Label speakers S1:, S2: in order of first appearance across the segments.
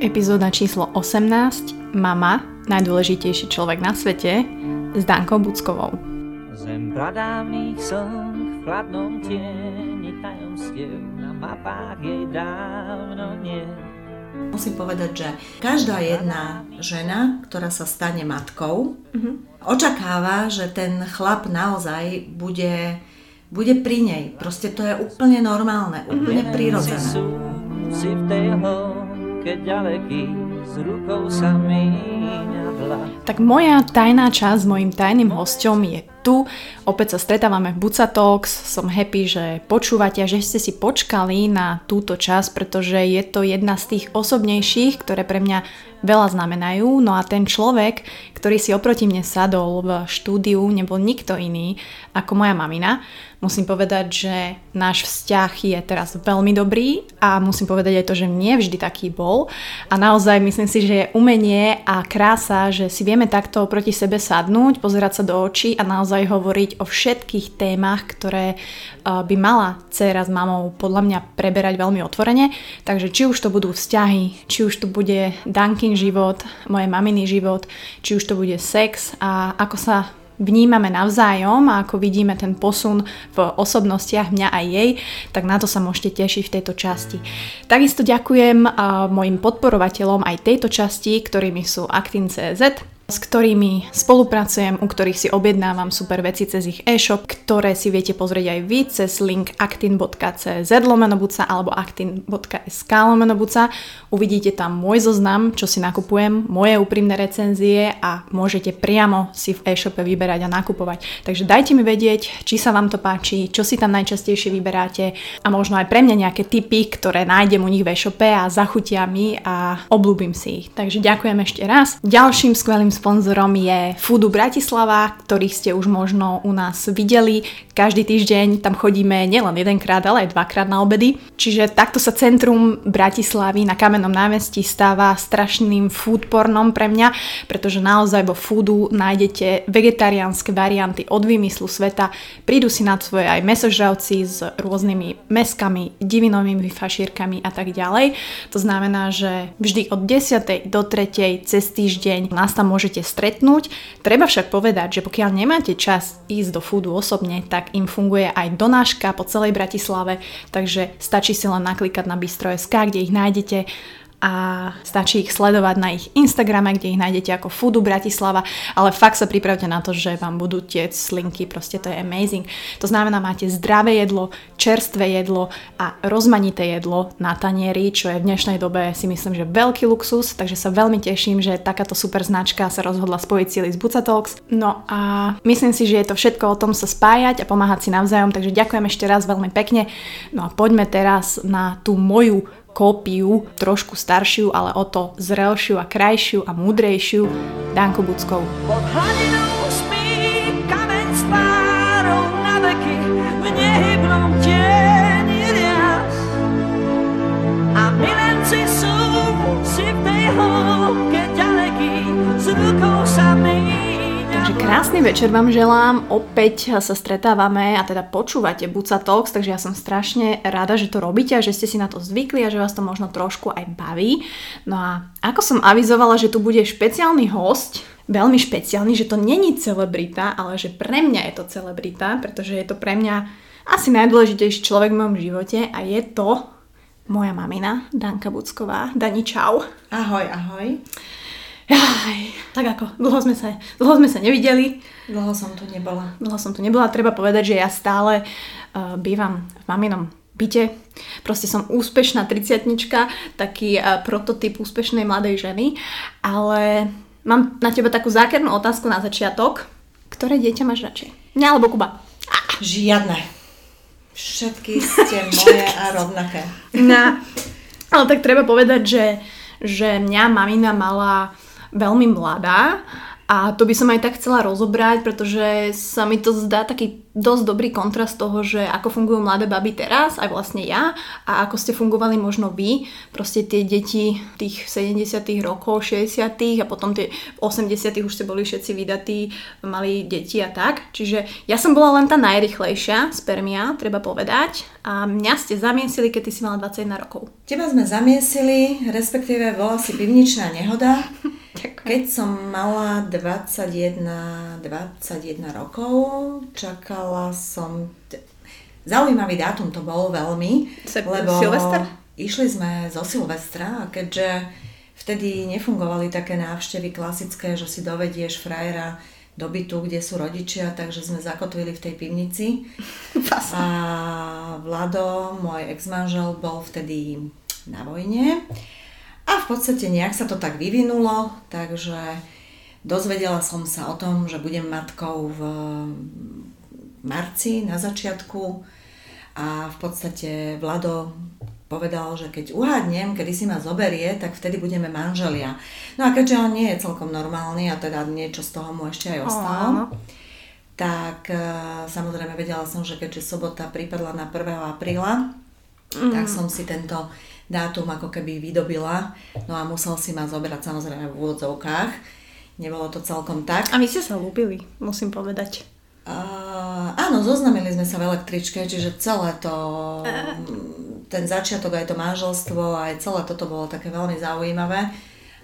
S1: Epizóda číslo 18 Mama, najdôležitejší človek na svete s Dankou Buckovou. Zem pradávnych slnk v chladnom tieni tajomstiev na mapách jej dávno nie.
S2: Musím povedať, že každá jedna žena, ktorá sa stane matkou, mm-hmm. očakáva, že ten chlap naozaj bude, bude pri nej. Proste to je úplne normálne, úplne mm-hmm. prirodzené. Si v tej keď ďaleký s rukou sa míňa
S1: Tak moja tajná časť s mojim tajným hostom je tu. Opäť sa stretávame v Buca Talks. Som happy, že počúvate a že ste si počkali na túto časť, pretože je to jedna z tých osobnejších, ktoré pre mňa veľa znamenajú. No a ten človek, ktorý si oproti mne sadol v štúdiu, nebol nikto iný ako moja mamina. Musím povedať, že náš vzťah je teraz veľmi dobrý a musím povedať aj to, že nie vždy taký bol. A naozaj myslím si, že je umenie a krása, že si vieme takto proti sebe sadnúť, pozerať sa do očí a naozaj hovoriť o všetkých témach, ktoré eh, by mala dcera s mamou podľa mňa preberať veľmi otvorene. Takže či už to budú vzťahy, či už to bude Dunkin život, moje maminy život, či už to bude sex a ako sa vnímame navzájom a ako vidíme ten posun v osobnostiach mňa aj jej, tak na to sa môžete tešiť v tejto časti. Takisto ďakujem mojim podporovateľom aj tejto časti, ktorými sú Actin.cz, s ktorými spolupracujem, u ktorých si objednávam super veci cez ich e-shop, ktoré si viete pozrieť aj vy cez link actin.cz lomenobuca alebo actin.sk lomenobuca. Uvidíte tam môj zoznam, čo si nakupujem, moje úprimné recenzie a môžete priamo si v e-shope vyberať a nakupovať. Takže dajte mi vedieť, či sa vám to páči, čo si tam najčastejšie vyberáte a možno aj pre mňa nejaké tipy, ktoré nájdem u nich v e-shope a zachutia mi a oblúbim si ich. Takže ďakujem ešte raz. Ďalším skvelým sponzorom je Foodu Bratislava, ktorých ste už možno u nás videli. Každý týždeň tam chodíme nielen jedenkrát, ale aj dvakrát na obedy. Čiže takto sa centrum Bratislavy na Kamennom námestí stáva strašným food pornom pre mňa, pretože naozaj vo foodu nájdete vegetariánske varianty od vymyslu sveta. Prídu si na svoje aj mesožravci s rôznymi meskami, divinovými fašírkami a tak ďalej. To znamená, že vždy od 10. do 3. cez týždeň nás tam môže môžete stretnúť. Treba však povedať, že pokiaľ nemáte čas ísť do foodu osobne, tak im funguje aj donáška po celej Bratislave, takže stačí si len naklikať na bistro.sk, kde ich nájdete a stačí ich sledovať na ich Instagrame, kde ich nájdete ako Foodu Bratislava, ale fakt sa pripravte na to, že vám budú tie slinky, proste to je amazing. To znamená, máte zdravé jedlo, čerstvé jedlo a rozmanité jedlo na tanieri, čo je v dnešnej dobe si myslím, že veľký luxus, takže sa veľmi teším, že takáto super značka sa rozhodla spojiť sily z Buca Talks. No a myslím si, že je to všetko o tom sa spájať a pomáhať si navzájom, takže ďakujem ešte raz veľmi pekne. No a poďme teraz na tú moju kópiu, trošku staršiu, ale o to zrelšiu a krajšiu a múdrejšiu Danko Buckou. Pod hladinou krásny večer vám želám. Opäť sa stretávame a teda počúvate Buca Talks, takže ja som strašne rada, že to robíte a že ste si na to zvykli a že vás to možno trošku aj baví. No a ako som avizovala, že tu bude špeciálny host, veľmi špeciálny, že to není celebrita, ale že pre mňa je to celebrita, pretože je to pre mňa asi najdôležitejší človek v mojom živote a je to moja mamina, Danka Bucková. Dani, čau.
S2: Ahoj, ahoj.
S1: Jaj, tak ako, dlho sme, sa, dlho sme sa nevideli.
S2: Dlho som tu nebola.
S1: Dlho som tu nebola, treba povedať, že ja stále uh, bývam v maminom byte. Proste som úspešná triciatnička, taký uh, prototyp úspešnej mladej ženy, ale mám na teba takú zákernú otázku na začiatok. Ktoré dieťa máš radšej? Mňa alebo Kuba?
S2: Žiadne. Všetky ste moje a rovnaké.
S1: No, ale tak treba povedať, že, že mňa mamina mala veľmi mladá A to by som aj tak chcela rozobrať, pretože sa mi to zdá taký dosť dobrý kontrast toho, že ako fungujú mladé baby teraz, aj vlastne ja, a ako ste fungovali možno vy, proste tie deti tých 70 rokov, 60 a potom tie 80 už ste boli všetci vydatí, mali deti a tak. Čiže ja som bola len tá najrychlejšia spermia, treba povedať, a mňa ste zamiesili, keď ty si mala 21 rokov.
S2: Teba sme zamiesili, respektíve bola si pivničná nehoda. Keď som mala 21, 21 rokov, čakala som... Zaujímavý dátum to bol veľmi,
S1: Se, lebo Silvester?
S2: išli sme zo Silvestra a keďže vtedy nefungovali také návštevy klasické, že si dovedieš frajera do bytu, kde sú rodičia, takže sme zakotvili v tej pivnici. A Vlado, môj ex-manžel, bol vtedy na vojne. A v podstate nejak sa to tak vyvinulo, takže dozvedela som sa o tom, že budem matkou v marci na začiatku a v podstate Vlado povedal, že keď uhádnem, kedy si ma zoberie, tak vtedy budeme manželia. No a keďže on nie je celkom normálny a teda niečo z toho mu ešte aj ostalo, oh, tak uh, samozrejme vedela som, že keďže sobota pripadla na 1. apríla, mm. tak som si tento dátum ako keby vydobila, no a musel si ma zobrať samozrejme v úvodzovkách. Nebolo to celkom tak.
S1: A my ste sa ľúbili, musím povedať.
S2: Uh, áno, zoznamili sme sa v električke, čiže celé to, uh. ten začiatok, aj to manželstvo, aj celé toto bolo také veľmi zaujímavé.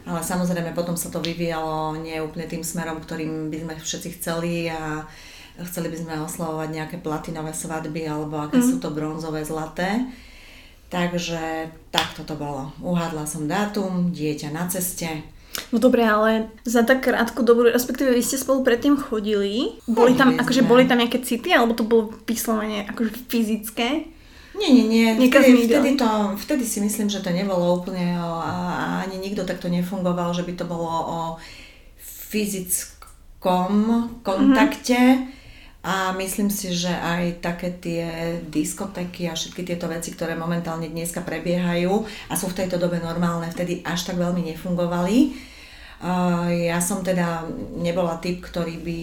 S2: Ale samozrejme potom sa to vyvíjalo nie úplne tým smerom, ktorým by sme všetci chceli a chceli by sme oslavovať nejaké platinové svadby alebo aké mm. sú to bronzové, zlaté. Takže takto to bolo. Uhádla som dátum, dieťa na ceste.
S1: No dobre, ale za tak krátku dobu, respektíve vy ste spolu predtým chodili, boli tam, akože boli tam nejaké city, alebo to bolo vyslovene akože fyzické?
S2: Nie, nie, nie. Vtedy, vtedy, to, vtedy si myslím, že to nebolo úplne o, a ani nikto takto nefungoval, že by to bolo o fyzickom kontakte. Mm-hmm a myslím si, že aj také tie diskotéky a všetky tieto veci, ktoré momentálne dneska prebiehajú a sú v tejto dobe normálne, vtedy až tak veľmi nefungovali. Ja som teda nebola typ, ktorý by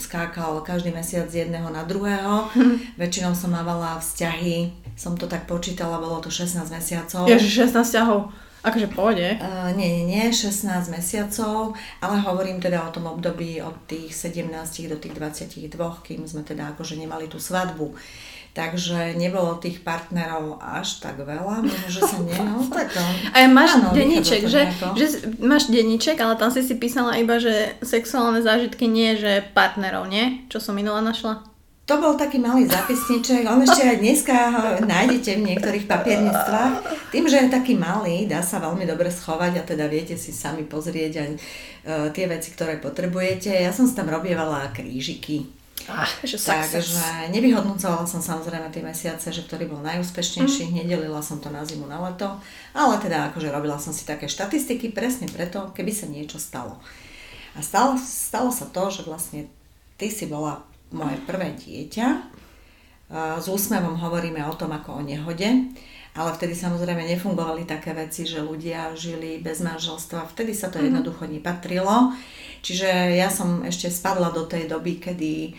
S2: skákal každý mesiac z jedného na druhého. Väčšinou som mávala vzťahy, som to tak počítala, bolo to 16 mesiacov.
S1: Ježiš, 16 vzťahov. Akože pôjde?
S2: Uh, nie, nie, nie, 16 mesiacov, ale hovorím teda o tom období od tých 17 do tých 22, kým sme teda akože nemali tú svadbu. Takže nebolo tých partnerov až tak veľa, možno, že sa nie, no tak to,
S1: A ja máš áno, denníček, že, že máš denníček, ale tam si si písala iba, že sexuálne zážitky nie, že partnerov, nie? Čo som minula našla?
S2: To bol taký malý zapisniček, on ešte aj dneska ho nájdete v niektorých papiernictvách. Tým, že je taký malý, dá sa veľmi dobre schovať a teda viete si sami pozrieť aj uh, tie veci, ktoré potrebujete. Ja som si tam robievala krížiky.
S1: Ah, že
S2: Takže nevyhodnocovala som samozrejme tie mesiace, že ktorý bol najúspešnejší, mm. nedelila som to na zimu, na leto, ale teda akože robila som si také štatistiky presne preto, keby sa niečo stalo. A stalo, stalo sa to, že vlastne ty si bola moje prvé dieťa. S úsmevom hovoríme o tom ako o nehode, ale vtedy samozrejme nefungovali také veci, že ľudia žili bez manželstva. Vtedy sa to mm-hmm. jednoducho nepatrilo. Čiže ja som ešte spadla do tej doby, kedy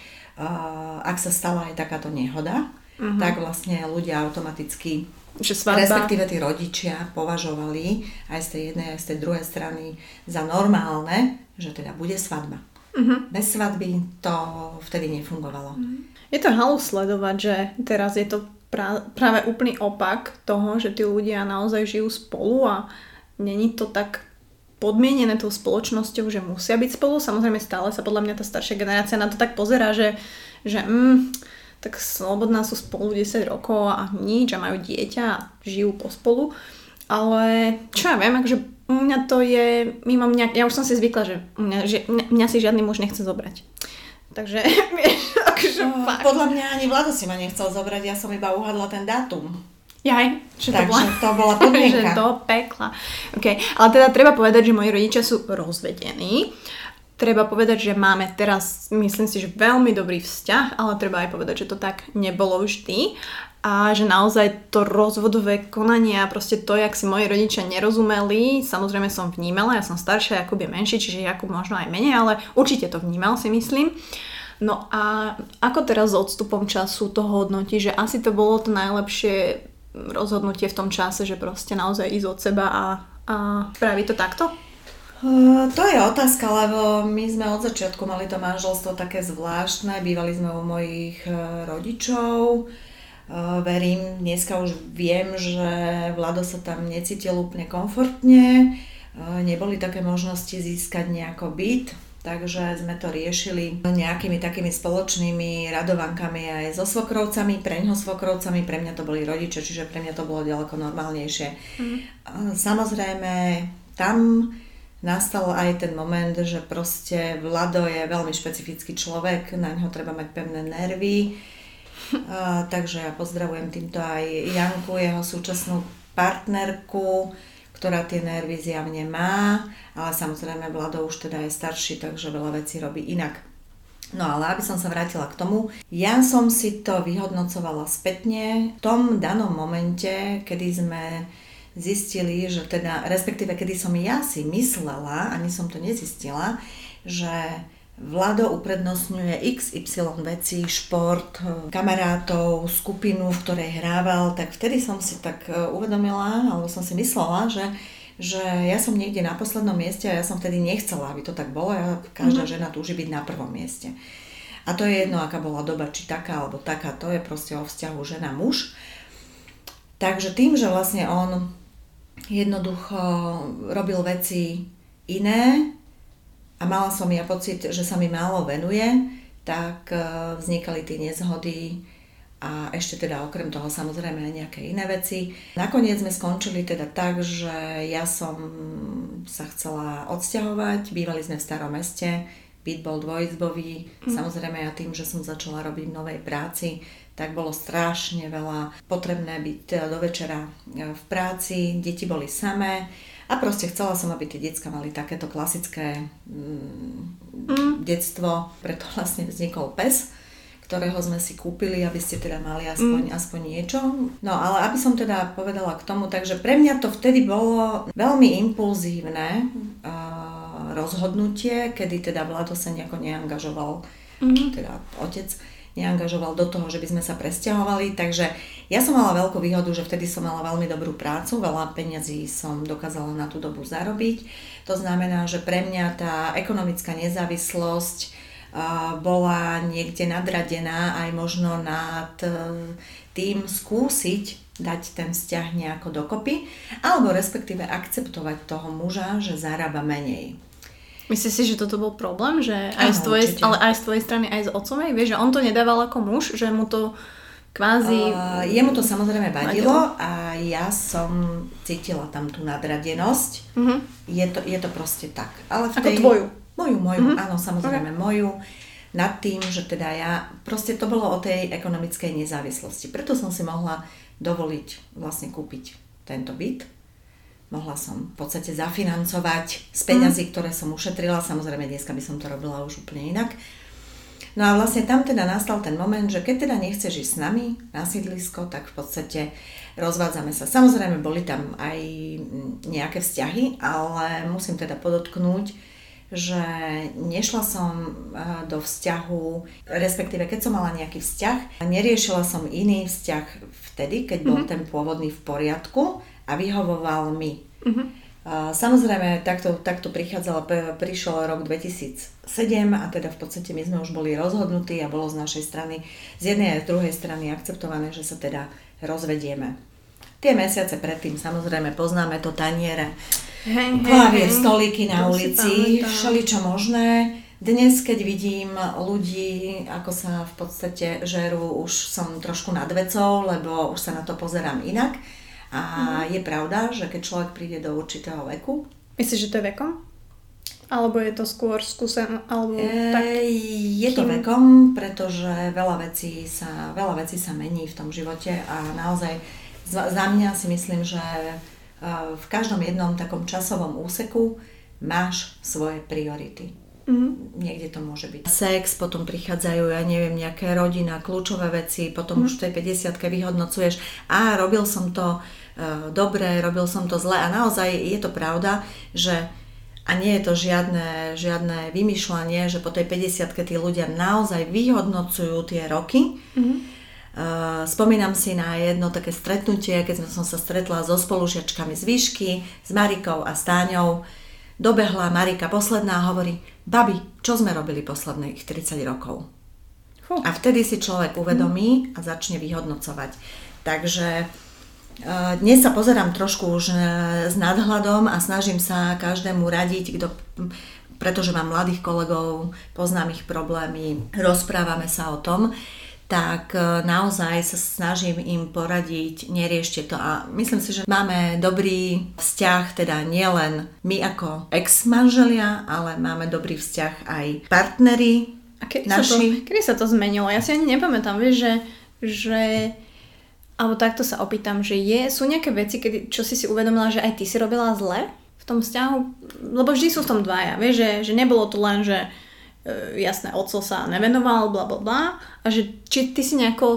S2: ak sa stala aj takáto nehoda, mm-hmm. tak vlastne ľudia automaticky že svadba. respektíve tí rodičia považovali aj z tej jednej, aj z tej druhej strany za normálne, že teda bude svadba. Uh-huh. Bez svadby to vtedy nefungovalo. Uh-huh.
S1: Je to halus sledovať, že teraz je to pra- práve úplný opak toho, že tí ľudia naozaj žijú spolu a není to tak podmienené tou spoločnosťou, že musia byť spolu. Samozrejme stále sa podľa mňa tá staršia generácia na to tak pozerá, že, že mm, tak slobodná sú spolu 10 rokov a nič a majú dieťa a žijú pospolu. Ale čo ja viem, akože u mňa to je mimo mňa, ja už som si zvykla, že mňa, že mňa si žiadny muž nechce zobrať. Takže, vieš, akože
S2: uh, fakt. Podľa mňa ani Vlado si ma nechcel zobrať, ja som iba uhadla ten dátum.
S1: Jaj,
S2: Takže to bola, to bola podmienka.
S1: že do pekla. Okay. Ale teda treba povedať, že moji rodičia sú rozvedení treba povedať, že máme teraz, myslím si, že veľmi dobrý vzťah, ale treba aj povedať, že to tak nebolo vždy a že naozaj to rozvodové konanie a proste to, jak si moji rodičia nerozumeli, samozrejme som vnímala, ja som staršia, Jakub je menší, čiže Jakub možno aj menej, ale určite to vnímal si myslím. No a ako teraz s odstupom času to hodnotí, že asi to bolo to najlepšie rozhodnutie v tom čase, že proste naozaj ísť od seba a, a spraviť to takto?
S2: To je otázka, lebo my sme od začiatku mali to manželstvo také zvláštne, bývali sme u mojich e, rodičov, e, verím, dneska už viem, že Vlado sa tam necítil úplne komfortne, neboli také možnosti získať nejako byt, takže sme to riešili nejakými takými spoločnými radovankami aj so svokrovcami, pre ňo svokrovcami, pre mňa to boli rodiče, čiže pre mňa to bolo ďaleko normálnejšie. Mm. Samozrejme, tam nastal aj ten moment, že proste Vlado je veľmi špecifický človek, na ňo treba mať pevné nervy. A, takže ja pozdravujem týmto aj Janku, jeho súčasnú partnerku, ktorá tie nervy zjavne má, ale samozrejme Vlado už teda je starší, takže veľa vecí robí inak. No ale aby som sa vrátila k tomu, ja som si to vyhodnocovala spätne v tom danom momente, kedy sme zistili, že teda, respektíve kedy som ja si myslela, ani som to nezistila, že Vlado uprednostňuje XY vecí, šport, kamarátov, skupinu, v ktorej hrával, tak vtedy som si tak e, uvedomila, alebo som si myslela, že, že ja som niekde na poslednom mieste a ja som vtedy nechcela, aby to tak bolo. Ja, každá mm-hmm. žena túži byť na prvom mieste. A to je jedno, aká bola doba, či taká alebo taká, to je proste o vzťahu žena-muž. Takže tým, že vlastne on jednoducho robil veci iné a mala som ja pocit, že sa mi málo venuje, tak e, vznikali tie nezhody a ešte teda okrem toho samozrejme aj nejaké iné veci. Nakoniec sme skončili teda tak, že ja som sa chcela odsťahovať, bývali sme v starom meste, byt bol dvojizbový, mm. samozrejme ja tým, že som začala robiť v novej práci, tak bolo strašne veľa potrebné byť teda do večera e, v práci, deti boli samé a proste chcela som, aby tie decka mali takéto klasické mm, mm. detstvo, preto vlastne vznikol pes, ktorého sme si kúpili, aby ste teda mali aspoň, mm. aspoň niečo. No ale aby som teda povedala k tomu, takže pre mňa to vtedy bolo veľmi impulzívne uh, rozhodnutie, kedy teda Vlado sa nejako neangažoval, mm. teda otec, neangažoval do toho, že by sme sa presťahovali. Takže ja som mala veľkú výhodu, že vtedy som mala veľmi dobrú prácu, veľa peňazí som dokázala na tú dobu zarobiť. To znamená, že pre mňa tá ekonomická nezávislosť bola niekde nadradená aj možno nad e, tým skúsiť dať ten vzťah nejako dokopy, alebo respektíve akceptovať toho muža, že zarába menej.
S1: Myslíš si, že toto bol problém? Že aj z tvojej, ale aj z tvojej strany, aj z otcovej? Vieš, že on to nedával ako muž? Že mu to kvázi... Uh,
S2: jemu to samozrejme vadilo, vadilo a ja som cítila tam tú nadradenosť. Uh-huh. Je, to, je to proste tak.
S1: Ale v tej... Ako tvoju?
S2: Moju, moju, uh-huh. áno, samozrejme okay. moju. Nad tým, že teda ja... Proste to bolo o tej ekonomickej nezávislosti. Preto som si mohla dovoliť vlastne kúpiť tento byt mohla som v podstate zafinancovať z peňazí, mm. ktoré som ušetrila. Samozrejme, dneska by som to robila už úplne inak. No a vlastne tam teda nastal ten moment, že keď teda nechceš ísť s nami na sídlisko, tak v podstate rozvádzame sa. Samozrejme, boli tam aj nejaké vzťahy, ale musím teda podotknúť, že nešla som e, do vzťahu, respektíve keď som mala nejaký vzťah, neriešila som iný vzťah vtedy, keď bol mm-hmm. ten pôvodný v poriadku, a vyhovoval mi. Uh-huh. Samozrejme, takto, takto prichádzalo, prišiel rok 2007 a teda v podstate my sme už boli rozhodnutí a bolo z našej strany, z jednej aj z druhej strany akceptované, že sa teda rozvedieme. Tie mesiace predtým samozrejme poznáme to taniere, hey, stolíky na ulici, všeličo možné. Dnes, keď vidím ľudí, ako sa v podstate žerú, už som trošku nad vecou, lebo už sa na to pozerám inak. A mm-hmm. je pravda, že keď človek príde do určitého veku...
S1: Myslíš, že to je vekom? Alebo je to skôr skúsen, alebo e, tak?
S2: Je to vekom, pretože veľa vecí, sa, veľa vecí sa mení v tom živote a naozaj za, za mňa si myslím, že e, v každom jednom takom časovom úseku máš svoje priority. Mm-hmm. Niekde to môže byť sex, potom prichádzajú, ja neviem, nejaké rodina, kľúčové veci, potom mm-hmm. už v tej 50 vyhodnocuješ, a robil som to uh, dobre, robil som to zle a naozaj je to pravda, že a nie je to žiadne, žiadne vymýšľanie, že po tej 50 tí ľudia naozaj vyhodnocujú tie roky. Mm-hmm. Uh, spomínam si na jedno také stretnutie, keď som sa stretla so spolužiačkami z výšky, s Marikou a Stáňou. Dobehla Marika posledná a hovorí, babi, čo sme robili posledných 30 rokov? Huh. A vtedy si človek uvedomí a začne vyhodnocovať. Takže dnes sa pozerám trošku už e, s nadhľadom a snažím sa každému radiť, kto, pretože mám mladých kolegov, poznám ich problémy, rozprávame sa o tom, tak e, naozaj sa snažím im poradiť, neriešte to. A myslím si, že máme dobrý vzťah, teda nielen my ako ex-manželia, ale máme dobrý vzťah aj partneri
S1: a kedy naši. Sa to, kedy sa to zmenilo? Ja si ani nepamätám, vieš, že, že alebo takto sa opýtam, že je, sú nejaké veci, kedy, čo si si uvedomila, že aj ty si robila zle v tom vzťahu? Lebo vždy sú v tom dvaja, vieš, že, že nebolo to len, že jasné, oco sa nevenoval, bla bla bla, a že či ty si nejako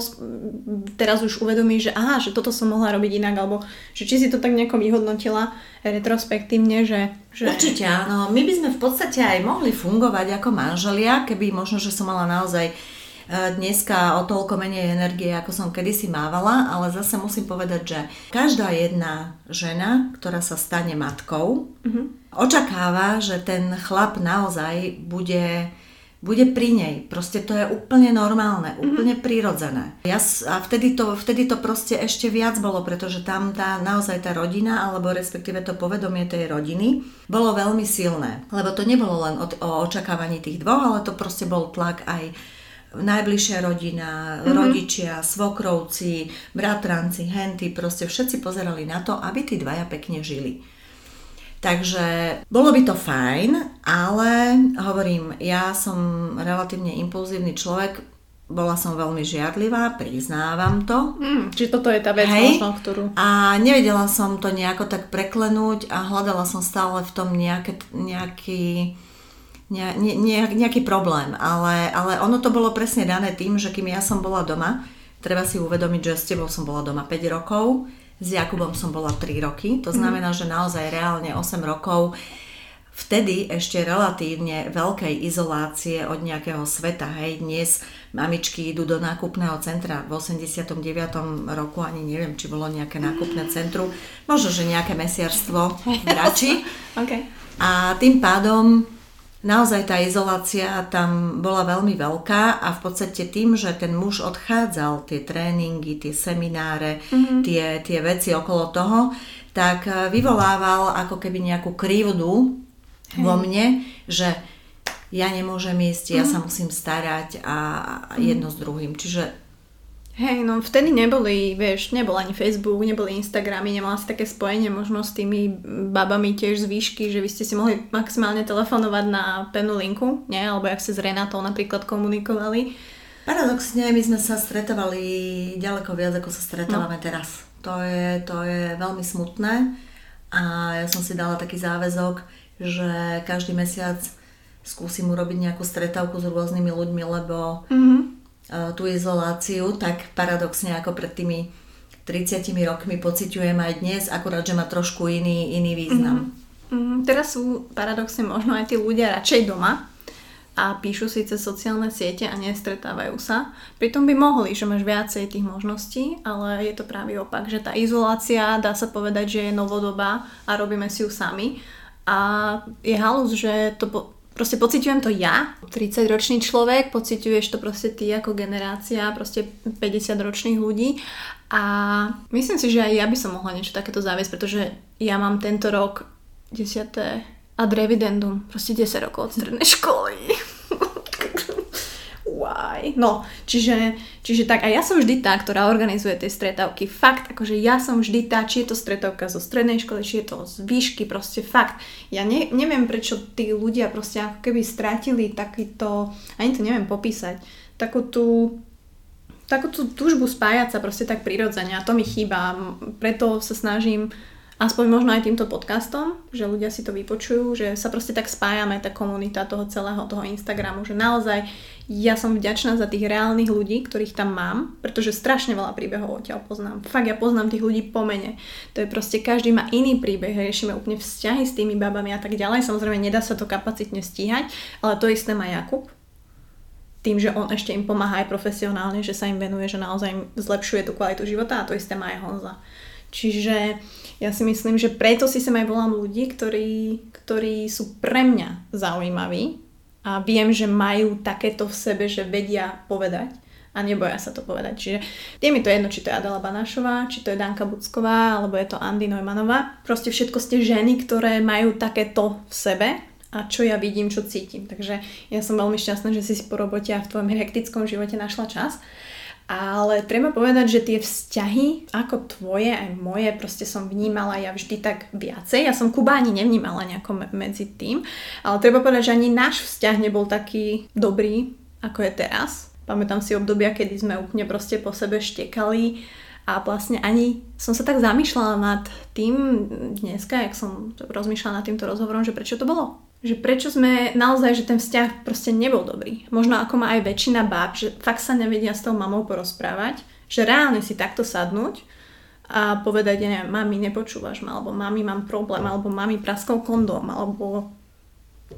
S1: teraz už uvedomíš, že aha, že toto som mohla robiť inak, alebo že či si to tak nejako vyhodnotila retrospektívne, že, že...
S2: Určite áno, my by sme v podstate aj mohli fungovať ako manželia, keby možno, že som mala naozaj dneska o toľko menej energie, ako som kedysi mávala, ale zase musím povedať, že každá jedna žena, ktorá sa stane matkou, mm-hmm. očakáva, že ten chlap naozaj bude bude pri nej. Proste to je úplne normálne, mhm. úplne mm-hmm. prirodzené. Ja, a vtedy to, vtedy to proste ešte viac bolo, pretože tam tá, naozaj tá rodina, alebo respektíve to povedomie tej rodiny, bolo veľmi silné. Lebo to nebolo len o, o očakávaní tých dvoch, ale to proste bol tlak aj najbližšia rodina, mm-hmm. rodičia, svokrovci, bratranci, henty, proste všetci pozerali na to, aby tí dvaja pekne žili. Takže bolo by to fajn, ale hovorím, ja som relatívne impulzívny človek, bola som veľmi žiadlivá, priznávam to.
S1: Mm, či toto je tá vec Hej. možno, ktorú...
S2: A nevedela som to nejako tak preklenúť a hľadala som stále v tom nejaké, nejaký ne, ne, nejaký problém, ale, ale ono to bolo presne dané tým, že kým ja som bola doma, treba si uvedomiť, že s tebou som bola doma 5 rokov, s Jakubom som bola 3 roky, to mhm. znamená, že naozaj reálne 8 rokov vtedy ešte relatívne veľkej izolácie od nejakého sveta. Hej, dnes mamičky idú do nákupného centra. V 89. roku ani neviem, či bolo nejaké nákupné centrum. Možno, že nejaké mesiarstvo v Brači. okay. A tým pádom naozaj tá izolácia tam bola veľmi veľká a v podstate tým, že ten muž odchádzal, tie tréningy, tie semináre, mm-hmm. tie, tie veci okolo toho, tak eh, vyvolával ako keby nejakú krivdu Hej. vo mne, že ja nemôžem ísť, mm-hmm. ja sa mhm. musím starať a, a jedno mm-hmm. s druhým. Čiže
S1: Hej, no vtedy neboli, vieš, nebol ani Facebook, neboli Instagramy, nemala si také spojenie možno s tými babami tiež z výšky, že vy ste si mohli maximálne telefonovať na pevnú linku, nie? Alebo jak ste s Renatou napríklad komunikovali.
S2: Paradoxne, my sme sa stretovali ďaleko viac, ako sa stretávame no. teraz. To je, to je veľmi smutné a ja som si dala taký záväzok, že každý mesiac skúsim urobiť nejakú stretávku s rôznymi ľuďmi, lebo mm-hmm tú izoláciu, tak paradoxne ako pred tými 30 rokmi pociťujem aj dnes, akurát, že má trošku iný, iný význam.
S1: Mm-hmm. Mm-hmm. Teraz sú paradoxne možno aj tí ľudia radšej doma a píšu si cez sociálne siete a nestretávajú sa. Pritom by mohli, že máš viacej tých možností, ale je to práve opak, že tá izolácia dá sa povedať, že je novodobá a robíme si ju sami. A je halus, že to po- proste pociťujem to ja, 30 ročný človek, pociťuješ to proste ty ako generácia, proste 50 ročných ľudí a myslím si, že aj ja by som mohla niečo takéto zaviesť, pretože ja mám tento rok 10. ad revidendum, proste 10 rokov od strednej školy why? No, čiže, čiže tak, a ja som vždy tá, ktorá organizuje tie stretávky. Fakt, akože ja som vždy tá, či je to stretávka zo strednej školy, či je to z výšky, proste fakt. Ja ne, neviem, prečo tí ľudia proste ako keby strátili takýto, ani to neviem popísať, takú tú takú tú túžbu spájať sa proste tak prirodzene a to mi chýba. Preto sa snažím aspoň možno aj týmto podcastom, že ľudia si to vypočujú, že sa proste tak spájame, tá komunita toho celého toho Instagramu, že naozaj ja som vďačná za tých reálnych ľudí, ktorých tam mám, pretože strašne veľa príbehov odtiaľ poznám. Fakt ja poznám tých ľudí po mene. To je proste, každý má iný príbeh, riešime úplne vzťahy s tými babami a tak ďalej. Samozrejme, nedá sa to kapacitne stíhať, ale to isté má Jakub. Tým, že on ešte im pomáha aj profesionálne, že sa im venuje, že naozaj zlepšuje tú kvalitu života a to isté má aj Honza. Čiže ja si myslím, že preto si sem aj volám ľudí, ktorí, ktorí sú pre mňa zaujímaví, a viem, že majú takéto v sebe, že vedia povedať a neboja sa to povedať. Čiže je mi to jedno, či to je Adela Banášová, či to je Danka Bucková, alebo je to Andy Neumannová. Proste všetko ste ženy, ktoré majú takéto v sebe a čo ja vidím, čo cítim. Takže ja som veľmi šťastná, že si po robote a v tvojom hektickom živote našla čas. Ale treba povedať, že tie vzťahy, ako tvoje, aj moje, proste som vnímala ja vždy tak viacej. Ja som Kuba ani nevnímala nejako medzi tým. Ale treba povedať, že ani náš vzťah nebol taký dobrý, ako je teraz. Pamätám si obdobia, kedy sme úplne proste po sebe štekali a vlastne ani som sa tak zamýšľala nad tým dneska, jak som rozmýšľala nad týmto rozhovorom, že prečo to bolo že prečo sme naozaj, že ten vzťah proste nebol dobrý. Možno ako má aj väčšina báb, že fakt sa nevedia s tou mamou porozprávať, že reálne si takto sadnúť a povedať, ja neviem, mami, nepočúvaš ma, alebo mami, mám problém, alebo mami, praskol kondóm, alebo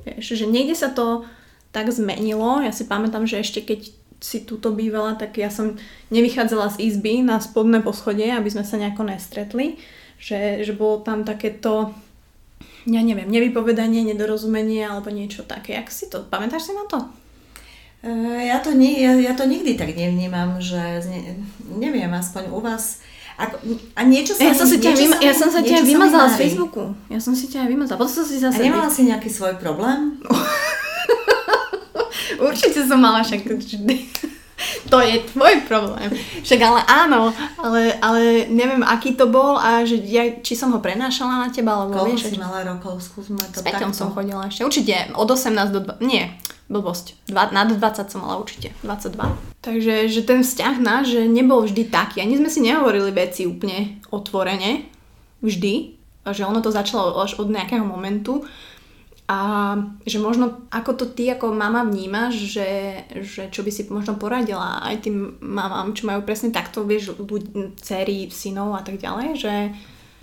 S1: vieš, že niekde sa to tak zmenilo. Ja si pamätám, že ešte keď si túto bývala, tak ja som nevychádzala z izby na spodné poschodie, aby sme sa nejako nestretli. Že, že bolo tam takéto ja neviem, nevypovedanie, nedorozumenie alebo niečo také. Jak si to, pamätáš si na to?
S2: Uh, ja to, nie, ja, ja to nikdy tak nevnímam, že ne, neviem, aspoň u vás ako, a niečo sa
S1: ja som si ťa, vyma, ja som sa ťa vymazala z Facebooku. Ja som si ťa vymazala. Potom som si zase...
S2: A nemala si nejaký svoj problém?
S1: Určite som mala však to je tvoj problém. Však ale áno, ale, ale neviem, aký to bol a že ja, či som ho prenášala na teba, alebo
S2: Koľko vieš, si mala rokov? Skúsme to
S1: S Peťom som chodila ešte. Určite od 18 do 2, nie, blbosť. Dva, nad 20 som mala určite, 22. Takže že ten vzťah náš, že nebol vždy taký. Ani sme si nehovorili veci úplne otvorene, vždy. A že ono to začalo až od nejakého momentu a že možno ako to ty ako mama vnímaš, že, že čo by si možno poradila aj tým mamám, čo majú presne takto, vieš, ľudí, dcery, synov a tak ďalej, že,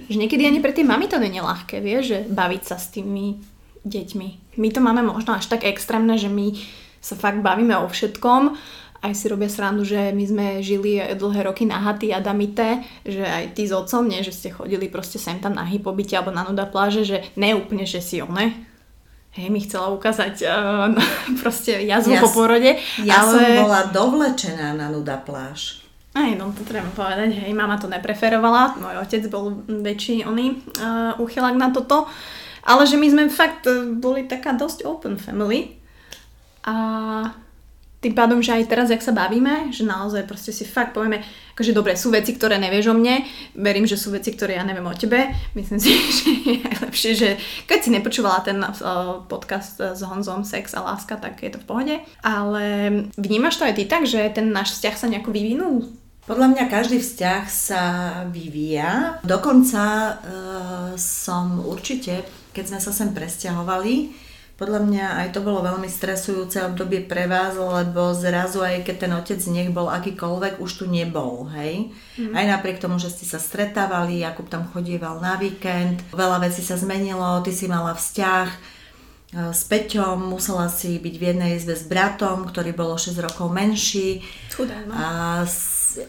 S1: že niekedy ani pre tie mami to nie je ľahké, vieš, že baviť sa s tými deťmi. My to máme možno až tak extrémne, že my sa fakt bavíme o všetkom, aj si robia srandu, že my sme žili dlhé roky nahatí a damité, že aj ty s otcom, nie, že ste chodili proste sem tam na hypobyte alebo na nuda pláže, že neúplne, že si one, hej, mi chcela ukázať uh, proste jazvu ja, po porode.
S2: Ja ale... som bola dovlečená na nuda pláž.
S1: Aj, no to treba povedať, hej, mama to nepreferovala, môj otec bol väčší oný uh, uchylák na toto, ale že my sme fakt uh, boli taká dosť open family a tým pádom, že aj teraz, jak sa bavíme, že naozaj proste si fakt povieme, akože dobre, sú veci, ktoré nevieš o mne, verím, že sú veci, ktoré ja neviem o tebe, myslím si, že je lepšie, že keď si nepočúvala ten podcast s Honzom Sex a láska, tak je to v pohode, ale vnímaš to aj ty tak, že ten náš vzťah sa nejako vyvinul?
S2: Podľa mňa každý vzťah sa vyvíja. Dokonca uh, som určite, keď sme sa sem presťahovali, podľa mňa aj to bolo veľmi stresujúce obdobie pre vás, lebo zrazu aj keď ten otec nech bol akýkoľvek, už tu nebol, hej. Mm. Aj napriek tomu, že ste sa stretávali, Jakub tam chodieval na víkend, veľa vecí sa zmenilo, ty si mala vzťah e, s Peťom, musela si byť v jednej izbe s bratom, ktorý bol 6 rokov menší.
S1: Chudá, no.
S2: A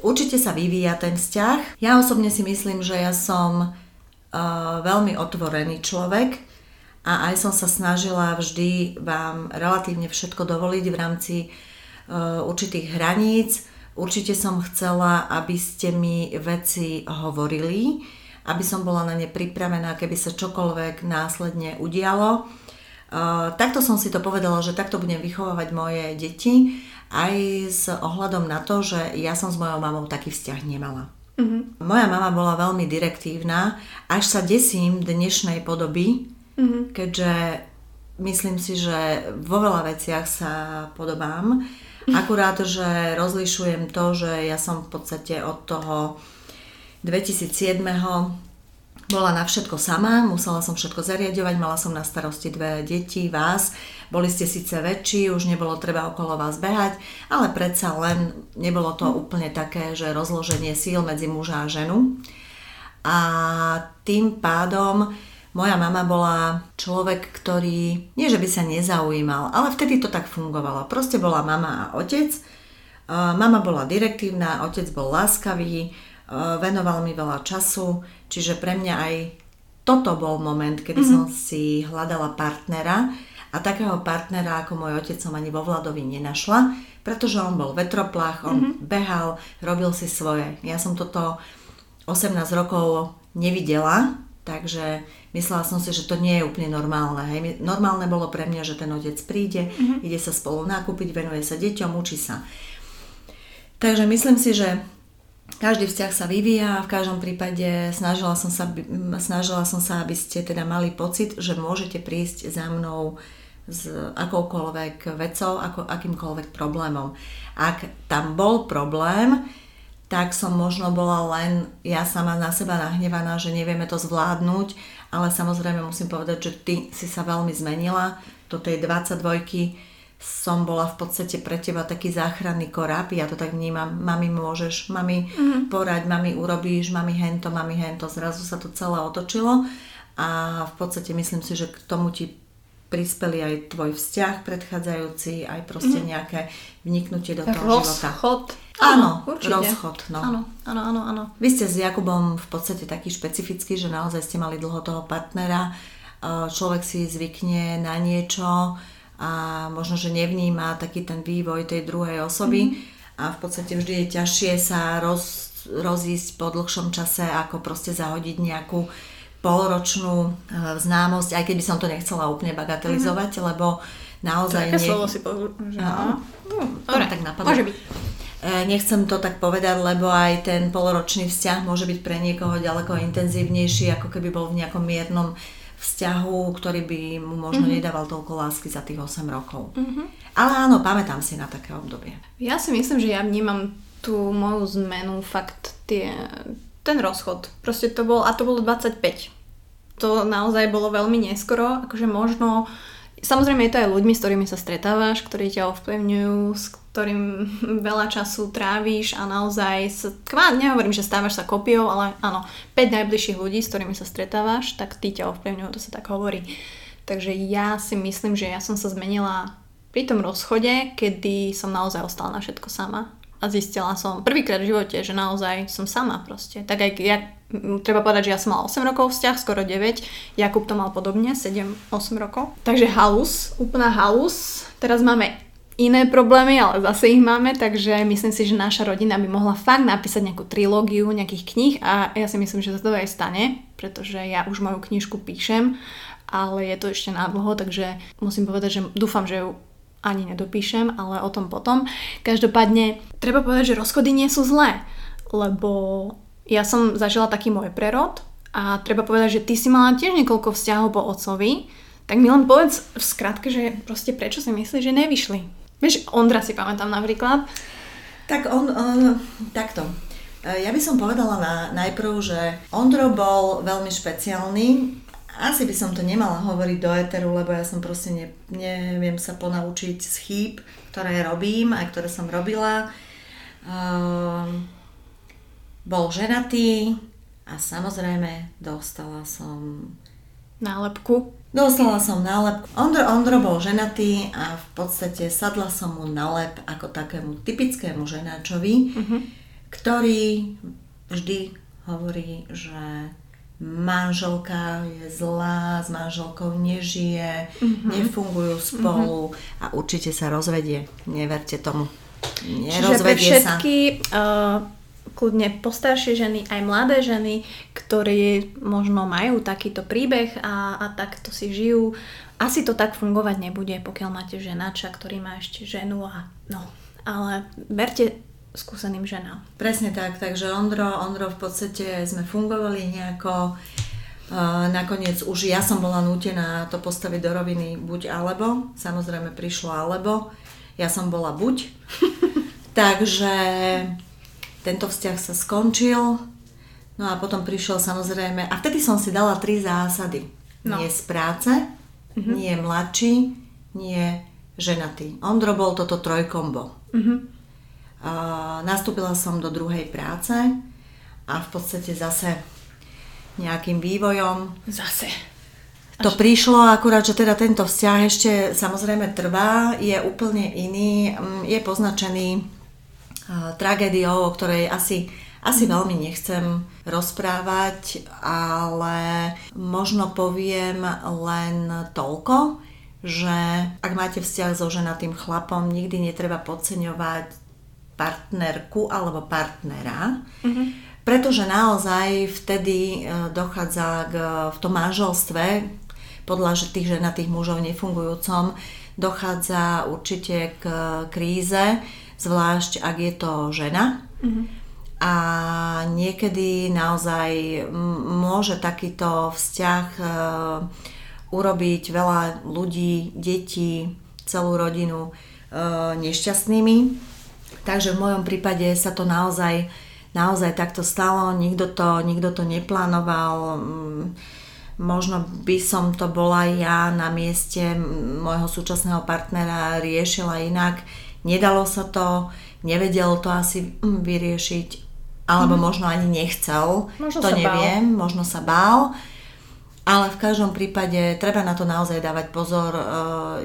S2: určite sa vyvíja ten vzťah. Ja osobne si myslím, že ja som uh, veľmi otvorený človek, a aj som sa snažila vždy vám relatívne všetko dovoliť v rámci uh, určitých hraníc. Určite som chcela, aby ste mi veci hovorili, aby som bola na ne pripravená, keby sa čokoľvek následne udialo. Uh, takto som si to povedala, že takto budem vychovávať moje deti, aj s ohľadom na to, že ja som s mojou mamou taký vzťah nemala. Mm-hmm. Moja mama bola veľmi direktívna, až sa desím dnešnej podoby, mm-hmm. keďže myslím si, že vo veľa veciach sa podobám. Mhm. Akurát, že rozlišujem to, že ja som v podstate od toho 2007 bola na všetko sama, musela som všetko zariadovať, mala som na starosti dve deti, vás. Boli ste síce väčší, už nebolo treba okolo vás behať, ale predsa len nebolo to úplne také, že rozloženie síl medzi muža a ženu. A tým pádom moja mama bola človek, ktorý, nie že by sa nezaujímal, ale vtedy to tak fungovalo. Proste bola mama a otec. Mama bola direktívna, otec bol láskavý, venoval mi veľa času, čiže pre mňa aj toto bol moment, kedy mm-hmm. som si hľadala partnera a takého partnera ako môj otec som ani vo Vladovi nenašla, pretože on bol vetroplach, on mm-hmm. behal, robil si svoje. Ja som toto 18 rokov nevidela, takže myslela som si, že to nie je úplne normálne. Hej. Normálne bolo pre mňa, že ten otec príde, mm-hmm. ide sa spolu nakúpiť, venuje sa deťom, učí sa. Takže myslím si, že každý vzťah sa vyvíja, v každom prípade snažila som, sa, snažila som sa, aby ste teda mali pocit, že môžete prísť za mnou s akoukoľvek vecou, ako, akýmkoľvek problémom. Ak tam bol problém, tak som možno bola len ja sama na seba nahnevaná, že nevieme to zvládnuť, ale samozrejme musím povedať, že ty si sa veľmi zmenila. Do tej 22 som bola v podstate pre teba taký záchranný korab, ja to tak vnímam, mami môžeš, mami mm-hmm. poraď, mami urobíš, mami hento, mami hento, zrazu sa to celé otočilo. A v podstate myslím si, že k tomu ti prispeli aj tvoj vzťah predchádzajúci, aj proste mm-hmm. nejaké vniknutie do toho
S1: rozchod. života.
S2: Áno, určite. rozchod. No.
S1: Áno, áno, áno, áno.
S2: Vy ste s Jakubom v podstate taký špecifický, že naozaj ste mali dlho toho partnera, človek si zvykne na niečo, a možno, že nevníma taký ten vývoj tej druhej osoby mm-hmm. a v podstate vždy je ťažšie sa roz, rozísť po dlhšom čase, ako proste zahodiť nejakú polročnú uh, známosť, aj keď by som to nechcela úplne bagatelizovať, mm-hmm. lebo naozaj...
S1: Také nie... slovo si povedal, že no.
S2: no, Dobre, tak napadlo. môže byť. E, nechcem to tak povedať, lebo aj ten poloročný vzťah môže byť pre niekoho ďaleko intenzívnejší, ako keby bol v nejakom miernom vzťahu, ktorý by mu možno mm-hmm. nedával toľko lásky za tých 8 rokov. Mm-hmm. Ale áno, pamätám si na také obdobie.
S1: Ja si myslím, že ja vnímam tú moju zmenu fakt tie, ten rozchod. Proste to bol, a to bolo 25. To naozaj bolo veľmi neskoro, akože možno Samozrejme je to aj ľuďmi, s ktorými sa stretávaš, ktorí ťa ovplyvňujú, s ktorým veľa času trávíš a naozaj sa, nehovorím, že stávaš sa kopiou, ale áno, 5 najbližších ľudí, s ktorými sa stretávaš, tak tí ťa ovplyvňujú, to sa tak hovorí. Takže ja si myslím, že ja som sa zmenila pri tom rozchode, kedy som naozaj ostala na všetko sama a zistila som prvýkrát v živote, že naozaj som sama proste. Tak aj ja, treba povedať, že ja som mala 8 rokov vzťah, skoro 9, Jakub to mal podobne, 7-8 rokov. Takže halus, úplná halus. Teraz máme iné problémy, ale zase ich máme, takže myslím si, že naša rodina by mohla fakt napísať nejakú trilógiu nejakých kníh a ja si myslím, že sa to aj stane, pretože ja už moju knižku píšem, ale je to ešte nádlho, takže musím povedať, že dúfam, že ju ani nedopíšem, ale o tom potom. Každopádne, treba povedať, že rozchody nie sú zlé, lebo ja som zažila taký môj prerod a treba povedať, že ty si mala tiež niekoľko vzťahov po otcovi, tak mi len povedz v skratke, že proste prečo si myslíš, že nevyšli. Vieš, Ondra si pamätám napríklad.
S2: Tak on, on takto. Ja by som povedala na, najprv, že Ondro bol veľmi špeciálny asi by som to nemala hovoriť do eteru, lebo ja som proste ne, neviem sa ponaučiť z chýb, ktoré robím, aj ktoré som robila. Um, bol ženatý a samozrejme dostala som
S1: nálepku.
S2: Dostala som nálepku. Ondro, Ondro bol ženatý a v podstate sadla som mu na lep ako takému typickému ženáčovi, uh-huh. ktorý vždy hovorí, že manželka je zlá, s manželkou nežije, mm-hmm. nefungujú spolu mm-hmm. a určite sa rozvedie. Neverte tomu.
S1: Nerozvedie Čiže pre všetky sa. Uh, kľudne postaršie ženy, aj mladé ženy, ktoré možno majú takýto príbeh a, a takto si žijú, asi to tak fungovať nebude, pokiaľ máte ženača, ktorý má ešte ženu a no, ale verte skúseným ženám.
S2: Presne tak, takže Ondro, Ondro v podstate sme fungovali nejako, nakoniec už ja som bola nútená to postaviť do roviny buď alebo, samozrejme prišlo alebo, ja som bola buď, takže tento vzťah sa skončil, No a potom prišiel samozrejme, a vtedy som si dala tri zásady. No. Nie z práce, uh-huh. nie mladší, nie ženatý. Ondro bol toto trojkombo. Uh-huh. Nastúpila som do druhej práce a v podstate zase nejakým vývojom.
S1: Zase.
S2: To prišlo, akurát, že teda tento vzťah ešte samozrejme trvá, je úplne iný, mm, je poznačený uh, tragédiou, o ktorej asi asi veľmi nechcem rozprávať, ale možno poviem len toľko, že ak máte vzťah so ženatým chlapom, nikdy netreba podceňovať partnerku alebo partnera, mm-hmm. pretože naozaj vtedy e, dochádza k, v tom manželstve, podľa tých ženatých mužov nefungujúcom, dochádza určite k kríze, zvlášť ak je to žena. Mm-hmm a niekedy naozaj môže takýto vzťah e, urobiť veľa ľudí, detí, celú rodinu e, nešťastnými. Takže v mojom prípade sa to naozaj, naozaj takto stalo, nikto to, nikto to neplánoval. Možno by som to bola ja na mieste môjho súčasného partnera riešila inak. Nedalo sa to, nevedel to asi vyriešiť alebo mm. možno ani nechcel, možno to neviem, bál. možno sa bál. Ale v každom prípade treba na to naozaj dávať pozor. E,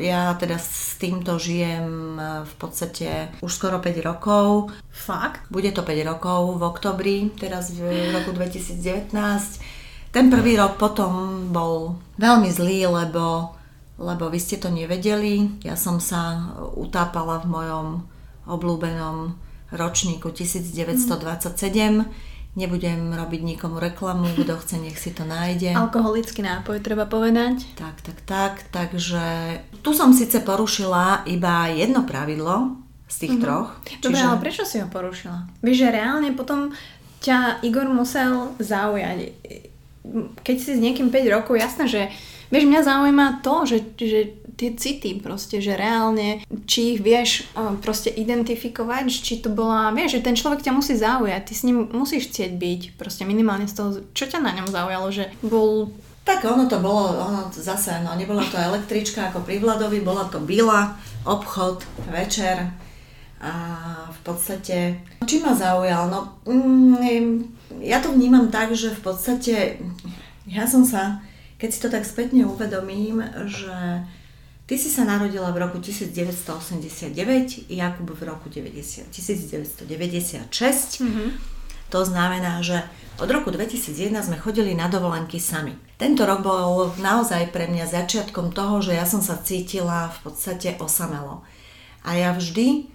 S2: ja teda s týmto žijem e, v podstate už skoro 5 rokov.
S1: Fakt?
S2: Bude to 5 rokov v oktobri, teraz v roku 2019. Ten prvý rok potom bol veľmi zlý, lebo, lebo vy ste to nevedeli. Ja som sa utápala v mojom obľúbenom ročníku 1927. Nebudem robiť nikomu reklamu, kto chce, nech si to nájde.
S1: Alkoholický nápoj, treba povedať.
S2: Tak, tak, tak. Takže tu som síce porušila iba jedno pravidlo z tých mm-hmm. troch.
S1: Dobre, čiže... ale prečo si ho porušila? Vieš, že reálne potom ťa Igor musel zaujať. Keď si s niekým 5 rokov, jasné, že vieš, mňa zaujíma to, že, že tie city proste, že reálne, či ich vieš proste identifikovať, či to bola, vieš, že ten človek ťa musí zaujať, ty s ním musíš chcieť byť, proste minimálne z toho, čo ťa na ňom zaujalo, že bol
S2: tak ono to bolo, ono zase, no nebola to električka ako pri Vladovi, bola to bila, obchod, večer a v podstate, či ma zaujal, no mm, ja to vnímam tak, že v podstate ja som sa, keď si to tak spätne uvedomím, že Ty si sa narodila v roku 1989, Jakub v roku 90, 1996. Mm-hmm. To znamená, že od roku 2001 sme chodili na dovolenky sami. Tento rok bol naozaj pre mňa začiatkom toho, že ja som sa cítila v podstate osamelo. A ja vždy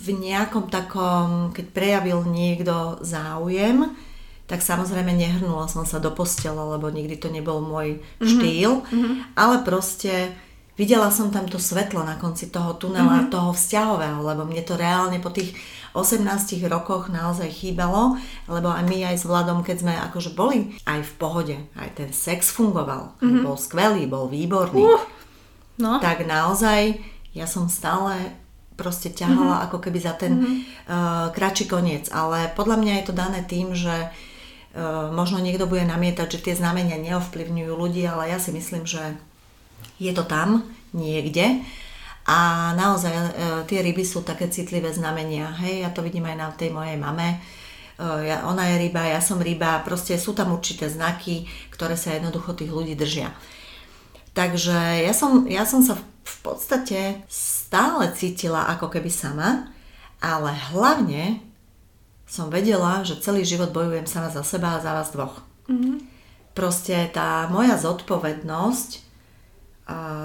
S2: v nejakom takom, keď prejavil niekto záujem, tak samozrejme nehrnula som sa do postela, lebo nikdy to nebol môj mm-hmm. štýl, mm-hmm. ale proste videla som tam to svetlo na konci toho tunela, mm-hmm. toho vzťahového, lebo mne to reálne po tých 18 rokoch naozaj chýbalo, lebo aj my aj s Vladom, keď sme akože boli aj v pohode, aj ten sex fungoval, mm-hmm. bol skvelý, bol výborný, uh, no. tak naozaj ja som stále proste ťahala mm-hmm. ako keby za ten mm-hmm. uh, kratší koniec, ale podľa mňa je to dané tým, že uh, možno niekto bude namietať, že tie znamenia neovplyvňujú ľudí, ale ja si myslím, že je to tam niekde. A naozaj e, tie ryby sú také citlivé znamenia. Hej, ja to vidím aj na tej mojej mame. E, ja, ona je ryba, ja som ryba. Proste sú tam určité znaky, ktoré sa jednoducho tých ľudí držia. Takže ja som, ja som sa v podstate stále cítila ako keby sama, ale hlavne som vedela, že celý život bojujem sama za seba a za vás dvoch. Mm-hmm. Proste tá moja zodpovednosť